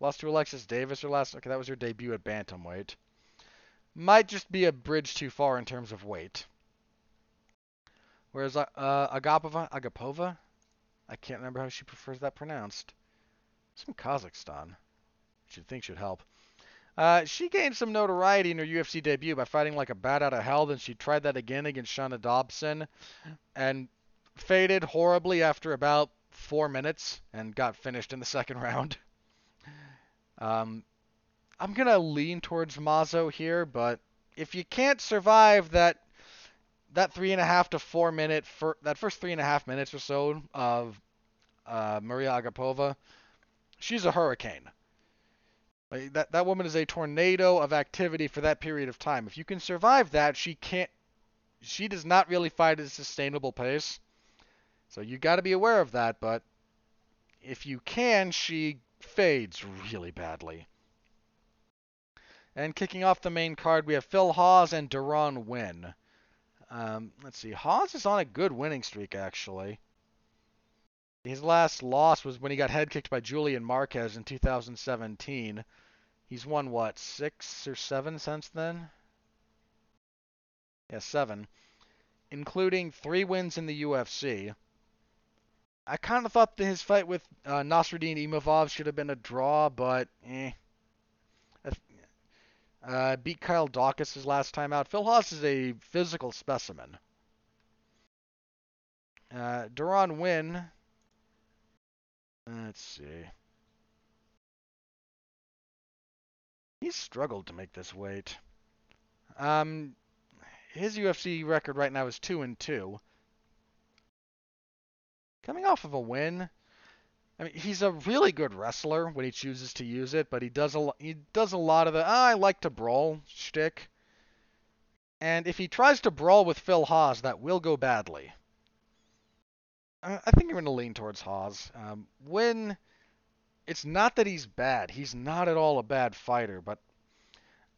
Lost to Alexis Davis her last. Okay, that was her debut at bantamweight. Might just be a bridge too far in terms of weight. Whereas uh, Agapova, Agapova, I can't remember how she prefers that pronounced. It's from Kazakhstan you'd think should help. Uh, she gained some notoriety in her UFC debut by fighting like a bat out of hell. Then she tried that again against Shana Dobson and faded horribly after about four minutes and got finished in the second round. Um, I'm gonna lean towards Mazo here, but if you can't survive that that three and a half to four minute fir- that first three and a half minutes or so of uh, Maria Agapova, she's a hurricane. Like that that woman is a tornado of activity for that period of time. If you can survive that, she can't. She does not really fight at a sustainable pace. So you got to be aware of that. But if you can, she fades really badly. And kicking off the main card, we have Phil Hawes and Deron Winn. Um, let's see. Hawes is on a good winning streak, actually. His last loss was when he got head kicked by Julian Marquez in 2017. He's won what six or seven since then? Yeah, seven, including three wins in the UFC. I kind of thought that his fight with uh, Nassourdine Imavov should have been a draw, but eh. Uh, beat Kyle Daukaus his last time out. Phil Hawes is a physical specimen. Uh, Winn. Let's see. He struggled to make this weight. Um, his UFC record right now is two and two. Coming off of a win, I mean, he's a really good wrestler when he chooses to use it, but he does a he does a lot of the "Ah, I like to brawl shtick. And if he tries to brawl with Phil Hawes, that will go badly. I I think I'm going to lean towards Hawes. Um, when it's not that he's bad, he's not at all a bad fighter, but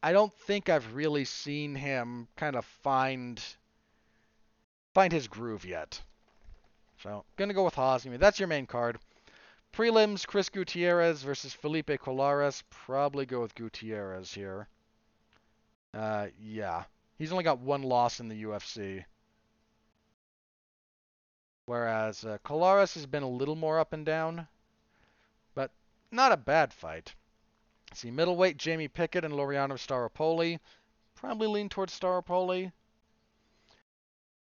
I don't think I've really seen him kind of find find his groove yet. So, gonna go with Hawes. I mean, that's your main card. Prelims: Chris Gutierrez versus Felipe Colares. Probably go with Gutierrez here. Uh, yeah, he's only got one loss in the UFC. Whereas uh, Colares has been a little more up and down, but not a bad fight. See, middleweight Jamie Pickett and Laureano Staropoli. Probably lean towards Staropoli.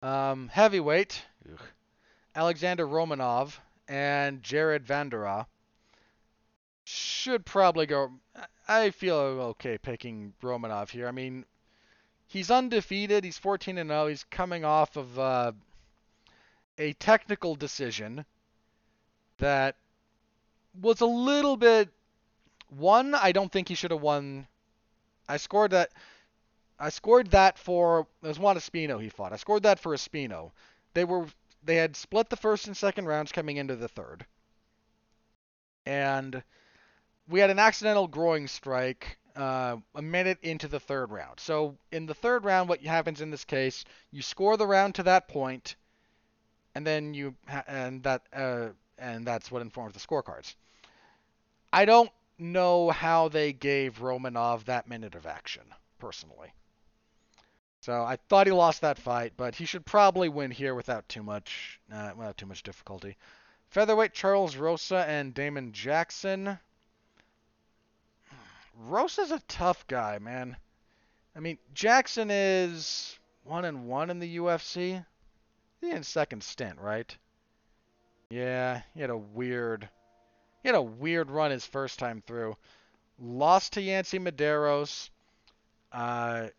Um, heavyweight, ugh, Alexander Romanov and Jared Vanderaa. Should probably go. I feel okay picking Romanov here. I mean, he's undefeated. He's 14 and 0. He's coming off of uh, a technical decision that was a little bit. One, I don't think he should have won. I scored that. I scored that for it was Juan Espino he fought. I scored that for Espino. They were they had split the first and second rounds coming into the third. And we had an accidental groin strike uh, a minute into the third round. So in the third round, what happens in this case, you score the round to that point, and then you ha- and that uh, and that's what informs the scorecards. I don't know how they gave Romanov that minute of action personally. So I thought he lost that fight, but he should probably win here without too much uh, without too much difficulty. Featherweight Charles Rosa and Damon Jackson. Rosa's a tough guy, man. I mean, Jackson is one and one in the UFC. He in second stint, right? Yeah, he had a weird, he had a weird run his first time through. Lost to Yancy Medeiros. Uh,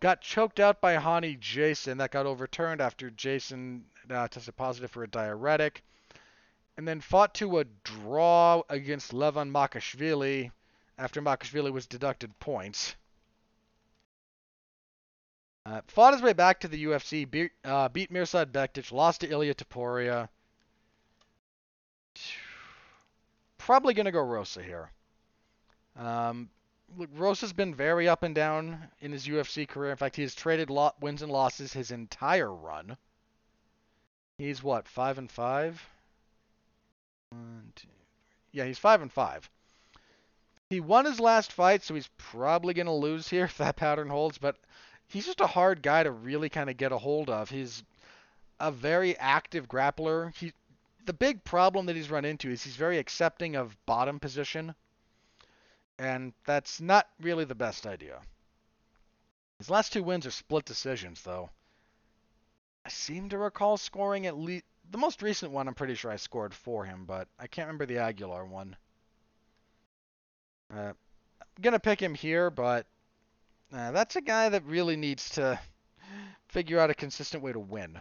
got choked out by Rani Yahya. That got overturned after Yahya uh, tested positive for a diuretic. And then fought to a draw against Levan Makashvili after Makashvili was deducted points. Uh, fought his way back to the UFC, beat, uh, beat Mirsad Bektic, lost to Ilya Topuria. Probably going to go Rosa here. Um, look, Rosa's been very up and down in his UFC career. In fact, he has traded lot wins and losses his entire run. He's what five and five. One, two, yeah, he's five and five. He won his last fight, so he's probably gonna lose here if that pattern holds. But he's just a hard guy to really kind of get a hold of. He's a very active grappler. He, the big problem that he's run into is he's very accepting of bottom position and that's not really the best idea. His last two wins are split decisions, though. I seem to recall scoring at least the most recent one. I'm pretty sure I scored for him, but I can't remember the Aguilar one. Uh, I'm gonna pick him here, but uh, that's a guy that really needs to figure out a consistent way to win.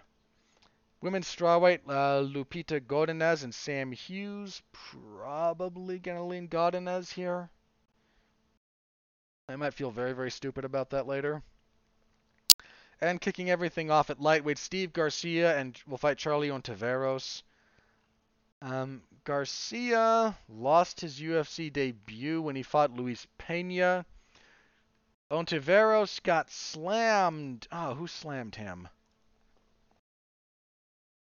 Women's strawweight, uh, Lupita Godinez and Sam Hughes. Probably gonna lean Godinez here. I might feel very, very stupid about that later. And kicking everything off at lightweight, Steve Garcia and will fight Charlie Ontiveros. Um, Garcia lost his UFC debut when he fought Luis Pena. Ontiveros got slammed. Oh, who slammed him?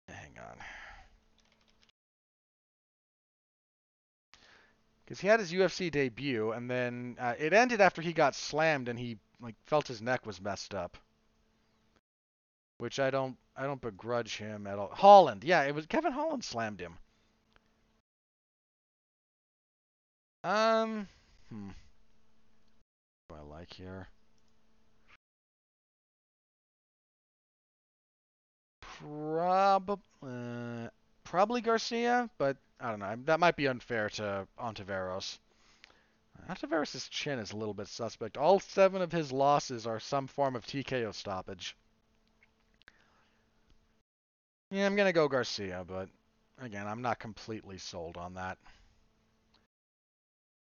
Hang on. Because he had his UFC debut, and then uh, it ended after he got slammed and he like felt his neck was messed up, which I don't I don't begrudge him at all. Holland, yeah, it was Kevin Holland slammed him. Um, hmm. What do I like here? Probably, uh, probably Garcia, but I don't know. That might be unfair to Ontiveros. Ontiveros' chin is a little bit suspect. All seven of his losses are some form of TKO stoppage. Yeah, I'm gonna go Garcia, but again, I'm not completely sold on that.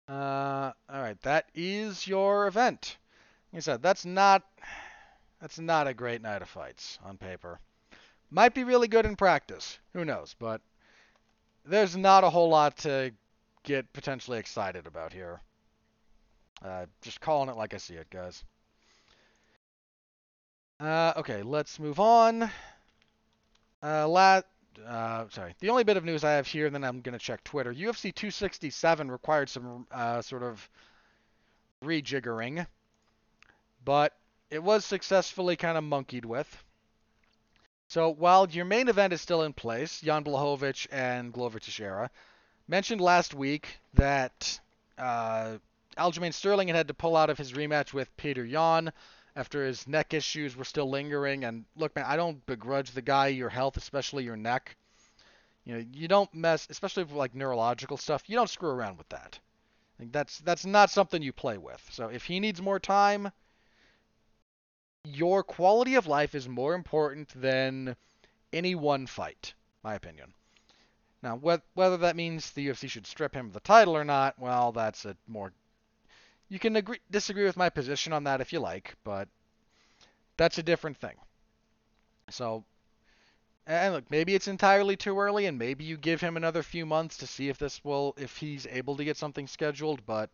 Uh, all right, that is your event. Like I said, that's not that's not a great night of fights on paper. Might be really good in practice. Who knows? But there's not a whole lot to get potentially excited about here. Uh, just calling it like I see it, guys. Uh, okay, let's move on. Uh, la- uh, sorry. The only bit of news I have here, and then I'm going to check Twitter. UFC 267 required some uh, sort of rejiggering, but it was successfully kind of monkeyed with. So while your main event is still in place, Jan Blachowicz and Glover Teixeira mentioned last week that uh, Aljamain Sterling had had to pull out of his rematch with Peter Yan after his neck issues were still lingering. And look, man, I don't begrudge the guy your health, especially your neck. You know, you don't mess, especially with like neurological stuff. You don't screw around with that. Like that's that's not something you play with. So if he needs more time, your quality of life is more important than any one fight, my opinion. Now, whether that means the UFC should strip him of the title or not, well, that's a more you can agree disagree with my position on that if you like, but that's a different thing. So, and look, maybe it's entirely too early, and maybe you give him another few months to see if this will, if he's able to get something scheduled. But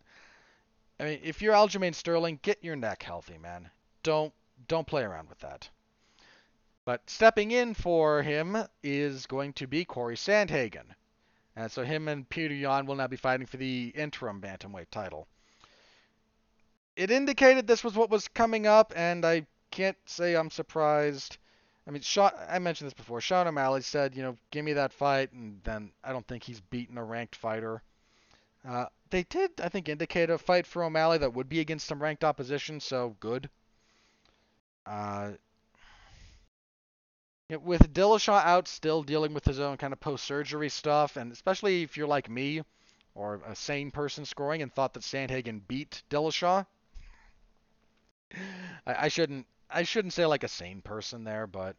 I mean, if you're Aljamain Sterling, get your neck healthy, man. Don't don't play around with that. But stepping in for him is going to be Corey Sandhagen. And so him and Peter Yan will now be fighting for the interim bantamweight title it indicated this was what was coming up, and I can't say I'm surprised. I mean, Sean, I mentioned this before. Sean O'Malley said, you know, give me that fight, and then I don't think he's beaten a ranked fighter. Uh, they did, I think, indicate a fight for O'Malley that would be against some ranked opposition, so good. Uh, with Dillashaw out, still dealing with his own kind of post-surgery stuff, and especially if you're like me, or a sane person scoring and thought that Sandhagen beat Dillashaw, I, I shouldn't I shouldn't say like a sane person there, but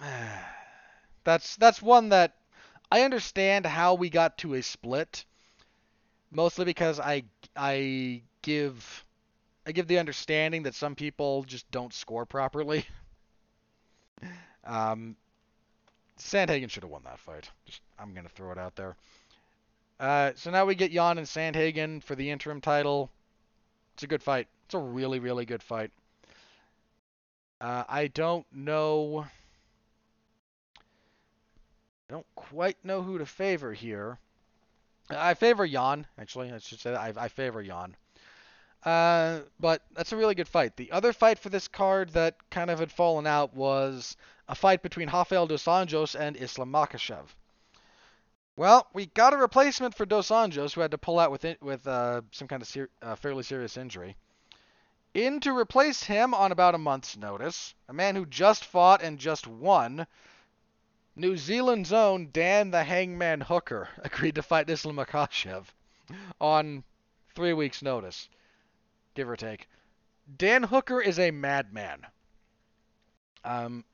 that's that's one that I understand how we got to a split. Mostly because I I give I give the understanding that some people just don't score properly. um, Sandhagen should have won that fight. Just I'm gonna throw it out there. Uh, so now we get Yan and Sandhagen for the interim title. It's a good fight. It's a really, really good fight. Uh, I don't know. I don't quite know who to favor here. I favor Yan, actually. I should say that. I, I favor Yan. Uh, but that's a really good fight. The other fight for this card that kind of had fallen out was a fight between Rafael dos Anjos and Islam Makhachev. Well, we got a replacement for Dos Anjos, who had to pull out with it, with uh, some kind of ser- uh, fairly serious injury. In to replace him on about a month's notice, a man who just fought and just won, New Zealand's own Dan the Hangman Hooker agreed to fight Islam Makhachev on three weeks' notice, give or take. Dan Hooker is a madman. Um,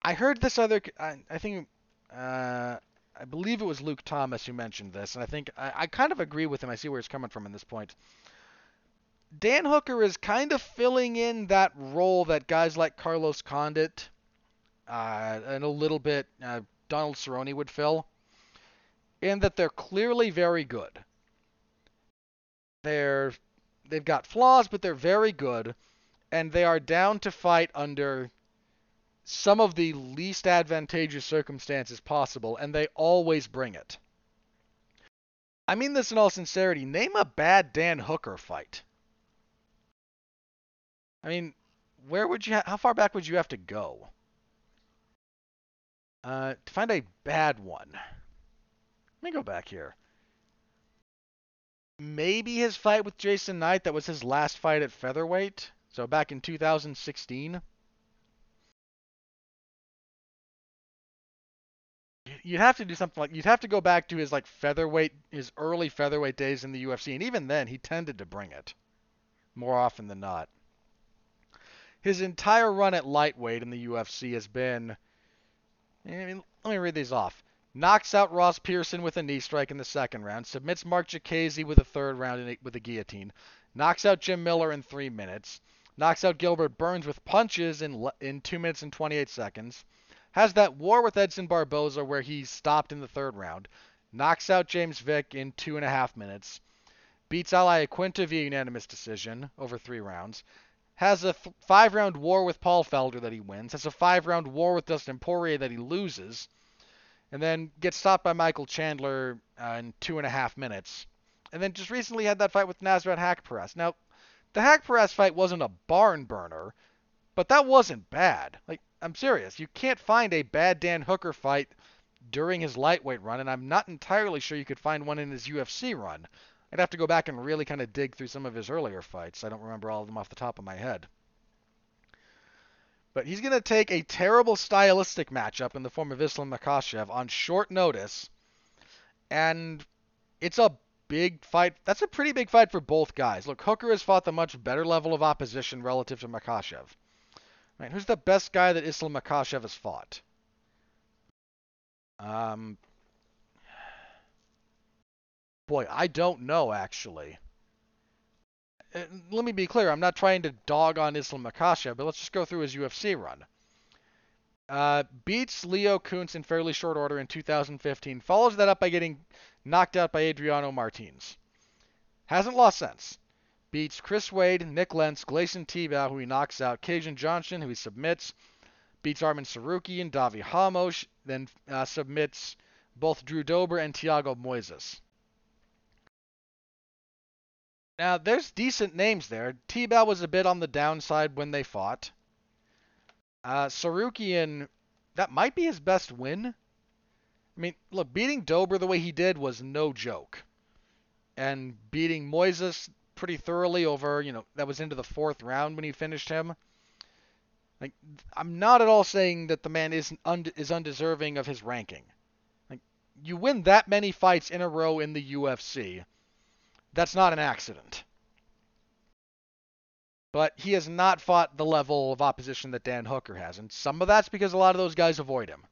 I heard this other. I, I think. Uh, I believe it was Luke Thomas who mentioned this, and I think I, I kind of agree with him. I see where he's coming from in this point. Dan Hooker is kind of filling in that role that guys like Carlos Condit uh, and a little bit uh, Donald Cerrone would fill, in that they're clearly very good. They're they've got flaws, but they're very good, and they are down to fight under some of the least advantageous circumstances possible, and they always bring it. I mean this in all sincerity. Name a bad Dan Hooker fight. I mean, where would you? Ha- how far back would you have to go uh, to find a bad one? Let me go back here. Maybe his fight with Jason Knight. That was his last fight at featherweight. So back in 2016. you'd have to do something like you'd have to go back to his like featherweight his early featherweight days in the UFC and even then he tended to bring it more often than not. His entire run at lightweight in the UFC has been I mean, let me read these off. Knocks out Ross Pearson with a knee strike in the second round. Submits Marc Diakiese with a third round with a guillotine. Knocks out Jim Miller in three minutes. Knocks out Gilbert Burns with punches in in two minutes and 28 seconds. Has that war with Edson Barboza where he stopped in the third round. Knocks out James Vick in two and a half minutes. Beats Al Iaquinta via unanimous decision over three rounds has a th- five round war with Paul Felder that he wins, has a five round war with Dustin Poirier that he loses, and then gets stopped by Michael Chandler uh, in two and a half minutes. And then just recently had that fight with Nasrat Haqparast. Now, the Haqparast fight wasn't a barn burner, but that wasn't bad. Like, I'm serious. You can't find a bad Dan Hooker fight during his lightweight run, and I'm not entirely sure you could find one in his UFC run. I'd have to go back and really kind of dig through some of his earlier fights. I don't remember all of them off the top of my head. But he's going to take a terrible stylistic matchup in the form of Islam Makhachev on short notice. And it's a big fight. That's a pretty big fight for both guys. Look, Hooker has fought the much better level of opposition relative to Makhachev. Right, who's the best guy that Islam Makhachev has fought? Um, Boy, I don't know actually. Uh, let me be clear, I'm not trying to dog on Islam Makhachev, but let's just go through his UFC run. Uh, beats Leo Kuntz in fairly short order in 2015. Follows that up by getting knocked out by Adriano Martins. Hasn't lost since. Beats Chris Wade, Nick Lentz, Gleison Tibau, who he knocks out, Kajan Johnson, who he submits. Beats Arman and Davi Ramos, then uh, submits both Drew Dober and Thiago Moises. Now, there's decent names there. Tibau was a bit on the downside when they fought. Uh, Tsarukyan, that might be his best win. I mean, look, beating Dober the way he did was no joke. And beating Moises pretty thoroughly over, you know, that was into the fourth round when he finished him. Like, I'm not at all saying that the man is un- is undeserving of his ranking. Like, you win that many fights in a row in the UFC that's not an accident. But he has not fought the level of opposition that Dan Hooker has, and some of that's because a lot of those guys avoid him.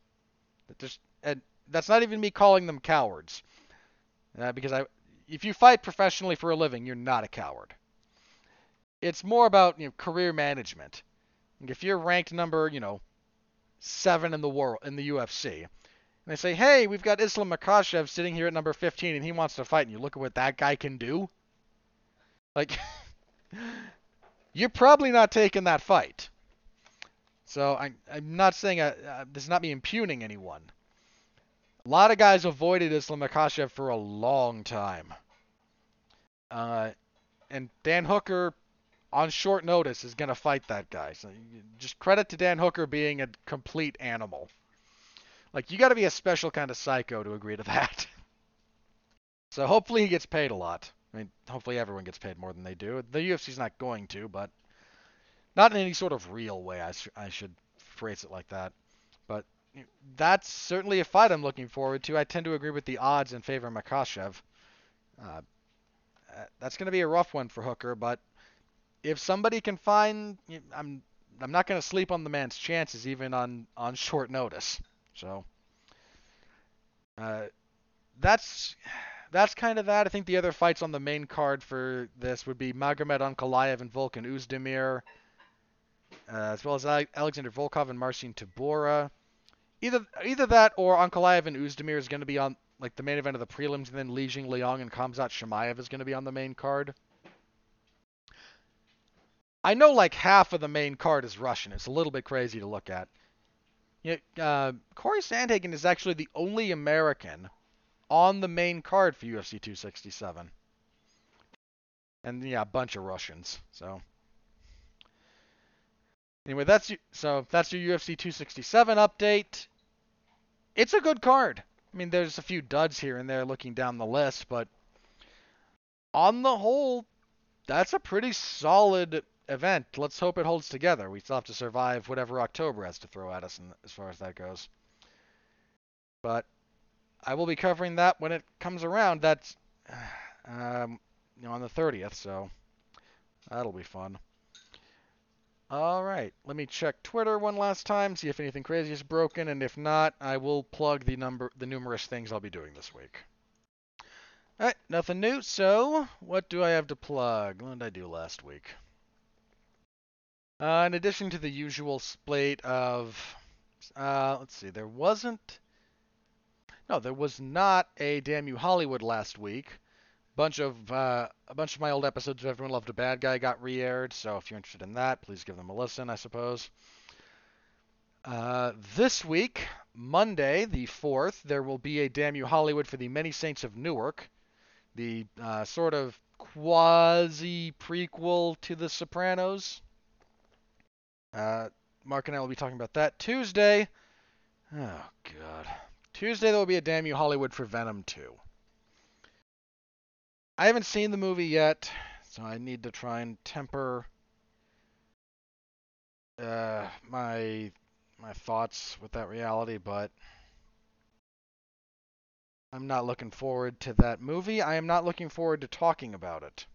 Just, and that's not even me calling them cowards, uh, because I, if you fight professionally for a living, you're not a coward. It's more about you know, career management. If you're ranked number, you know, seven in the world in the UFC, and they say, hey, we've got Islam Makhachev sitting here at number 15 and he wants to fight, and you look at what that guy can do. Like, you're probably not taking that fight. So I, I'm not saying uh, uh, this is not me impugning anyone. A lot of guys avoided Islam Makhachev for a long time. Uh, and Dan Hooker, on short notice, is going to fight that guy. So just credit to Dan Hooker being a complete animal. Like you got to be a special kind of psycho to agree to that. so hopefully he gets paid a lot. I mean, hopefully everyone gets paid more than they do. The UFC's not going to, but not in any sort of real way. I, sh- I should phrase it like that. But that's certainly a fight I'm looking forward to. I tend to agree with the odds in favor of Makhachev. Uh, uh that's going to be a rough one for Hooker, but if somebody can find, I'm I'm not going to sleep on the man's chances even on on short notice. So uh, that's that's kind of that. I think the other fights on the main card for this would be Magomed Ankalaev and Volkan Oezdemir, uh, as well as Alexander Volkov and Marcin Tybura. Either either that or Ankalaev and Oezdemir is going to be on like the main event of the prelims, and then Li Jing Liang and Khamzat Chimaev is going to be on the main card. I know like half of the main card is Russian. It's a little bit crazy to look at. You know, uh, Corey Sandhagen is actually the only American on the main card for UFC 267. And yeah, a bunch of Russians. So anyway, that's so that's your UFC 267 update. It's a good card. I mean, there's a few duds here and there looking down the list, but on the whole, that's a pretty solid event. Let's hope it holds together. We still have to survive whatever October has to throw at us as far as that goes. But I will be covering that when it comes around. That's um, you know, on the 30th, so that'll be fun. All right, let me check Twitter one last time, see if anything crazy is broken, and if not, I will plug the number, the numerous things I'll be doing this week. All right, nothing new. So, what do I have to plug? What did I do last week? Uh, in addition to the usual slate of, uh, let's see, there wasn't. No, there was not a Damn You Hollywood last week bunch of uh, a bunch of my old episodes of Everyone Loved a Bad Guy got re-aired. So if you're interested in that, please give them a listen. I suppose. Uh, this week, Monday the fourth, there will be a Damn You Hollywood for the Many Saints of Newark, the uh, sort of quasi prequel to The Sopranos. Uh, Mark and I will be talking about that Tuesday. Oh God. Tuesday there will be a Damn You Hollywood for Venom 2. I haven't seen the movie yet, so I need to try and temper uh, my my thoughts with that reality, but I'm not looking forward to that movie. I am not looking forward to talking about it.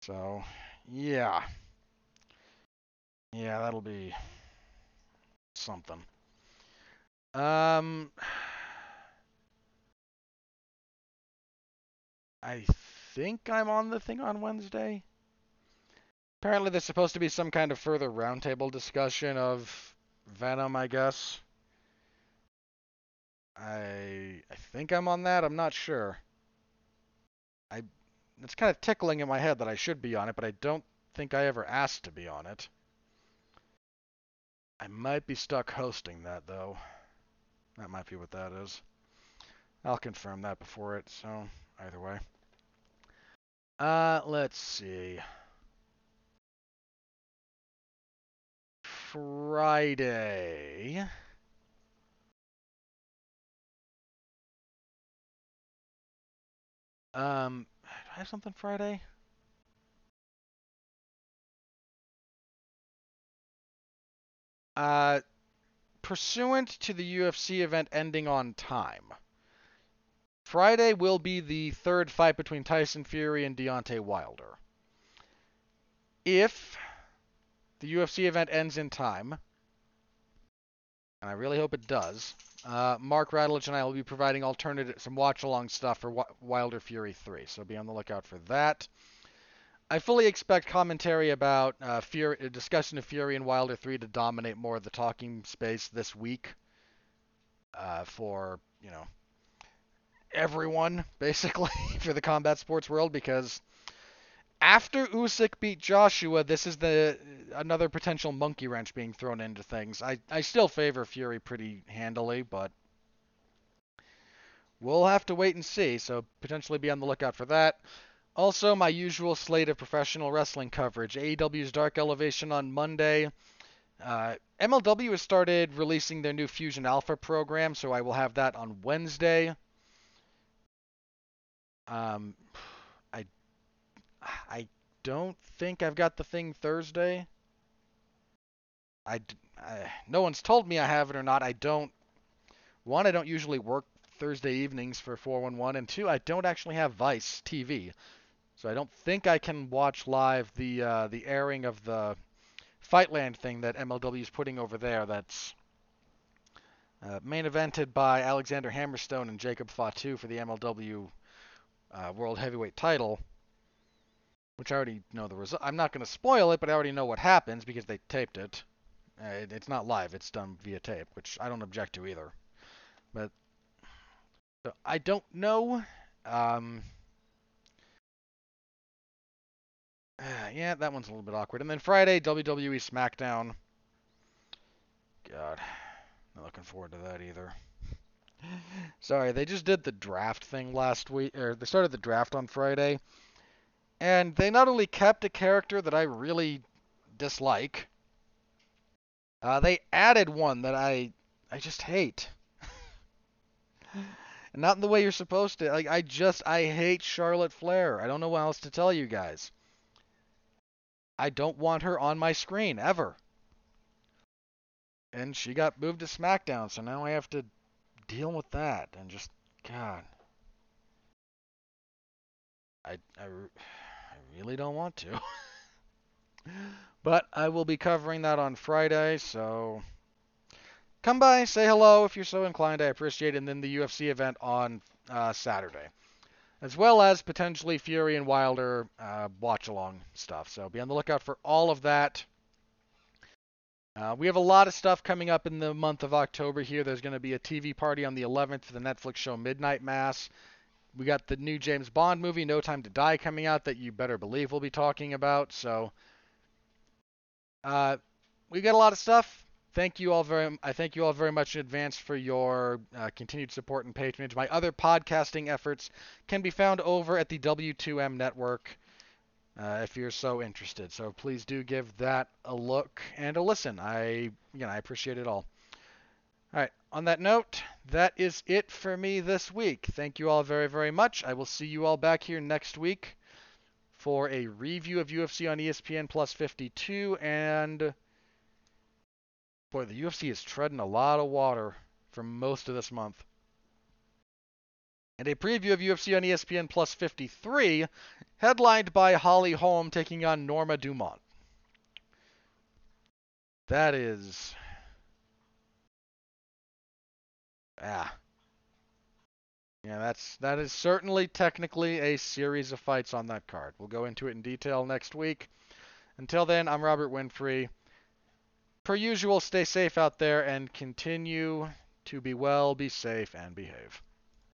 So, yeah. Yeah, that'll be something. Um I think I'm on the thing on Wednesday. Apparently, there's supposed to be some kind of further roundtable discussion of Venom, I guess. I I think I'm on that. I'm not sure. I it's kind of tickling in my head that I should be on it, but I don't think I ever asked to be on it. I might be stuck hosting that though. That might be what that is. I'll confirm that before it, so either way. Uh, let's see. Friday. Um, do I have something Friday? Uh, pursuant to the UFC event ending on time. Friday will be the third fight between Tyson Fury and Deontay Wilder. If the UFC event ends in time, and I really hope it does, uh, Mark Radulich and I will be providing alternative, some watch-along stuff for Wilder Fury 3, so be on the lookout for that. I fully expect commentary about uh, Fury, discussion of Fury and Wilder 3 to dominate more of the talking space this week uh, for, you know, everyone basically for the combat sports world because after Usyk beat Joshua, this is the another potential monkey wrench being thrown into things. I I still favor Fury pretty handily, but we'll have to wait and see. So potentially be on the lookout for that. Also, my usual slate of professional wrestling coverage. AEW's Dark Elevation on Monday. Uh, MLW has started releasing their new Fusion Alpha program, so I will have that on Wednesday. Um, I I don't think I've got the thing Thursday. I, I no one's told me I have it or not. I don't. One, I don't usually work Thursday evenings for 411, and two, I don't actually have Vice TV, so I don't think I can watch live the uh, the airing of the Fightland thing that MLW is putting over there. That's uh, main evented by Alexander Hammerstone and Jacob Fatu for the MLW uh, world heavyweight title, which I already know the result. I'm not going to spoil it, but I already know what happens because they taped it. Uh, it. It's not live; it's done via tape, which I don't object to either. But so I don't know. Um, yeah, that one's a little bit awkward. And then Friday, WWE SmackDown. God, not looking forward to that either. Sorry, they just did the draft thing last week, or they started the draft on Friday, and they not only kept a character that I really dislike, uh, they added one that I I just hate. not in the way you're supposed to. Like I just I hate Charlotte Flair. I don't know what else to tell you guys. I don't want her on my screen ever. And she got moved to SmackDown, so now I have to deal with that and just God. I I, I really don't want to. But I will be covering that on Friday, so come by, say hello if you're so inclined. I appreciate it. And then the UFC event on uh, Saturday, as well as potentially Fury and Wilder uh, watch along stuff. So be on the lookout for all of that. Uh, we have a lot of stuff coming up in the month of October here. There's going to be a TV party on the 11th for the Netflix show Midnight Mass. We got the new James Bond movie, No Time to Die, coming out that you better believe we'll be talking about. So uh, we got a lot of stuff. Thank you all very. I thank you all very much in advance for your uh, continued support and patronage. My other podcasting efforts can be found over at the W2M Network uh, if you're so interested. So please do give that a look and a listen. I, again, I appreciate it all. All right. On that note, that is it for me this week. Thank you all very, very much. I will see you all back here next week for a review of UFC on ESPN Plus 52. And boy, the UFC is treading a lot of water for most of this month and a preview of UFC on ESPN Plus 53, headlined by Holly Holm taking on Norma Dumont. That is. Ah. Yeah, that's that is certainly technically a series of fights on that card. We'll go into it in detail next week. Until then, I'm Robert Winfree. Per usual, stay safe out there and continue to be well, be safe, and behave.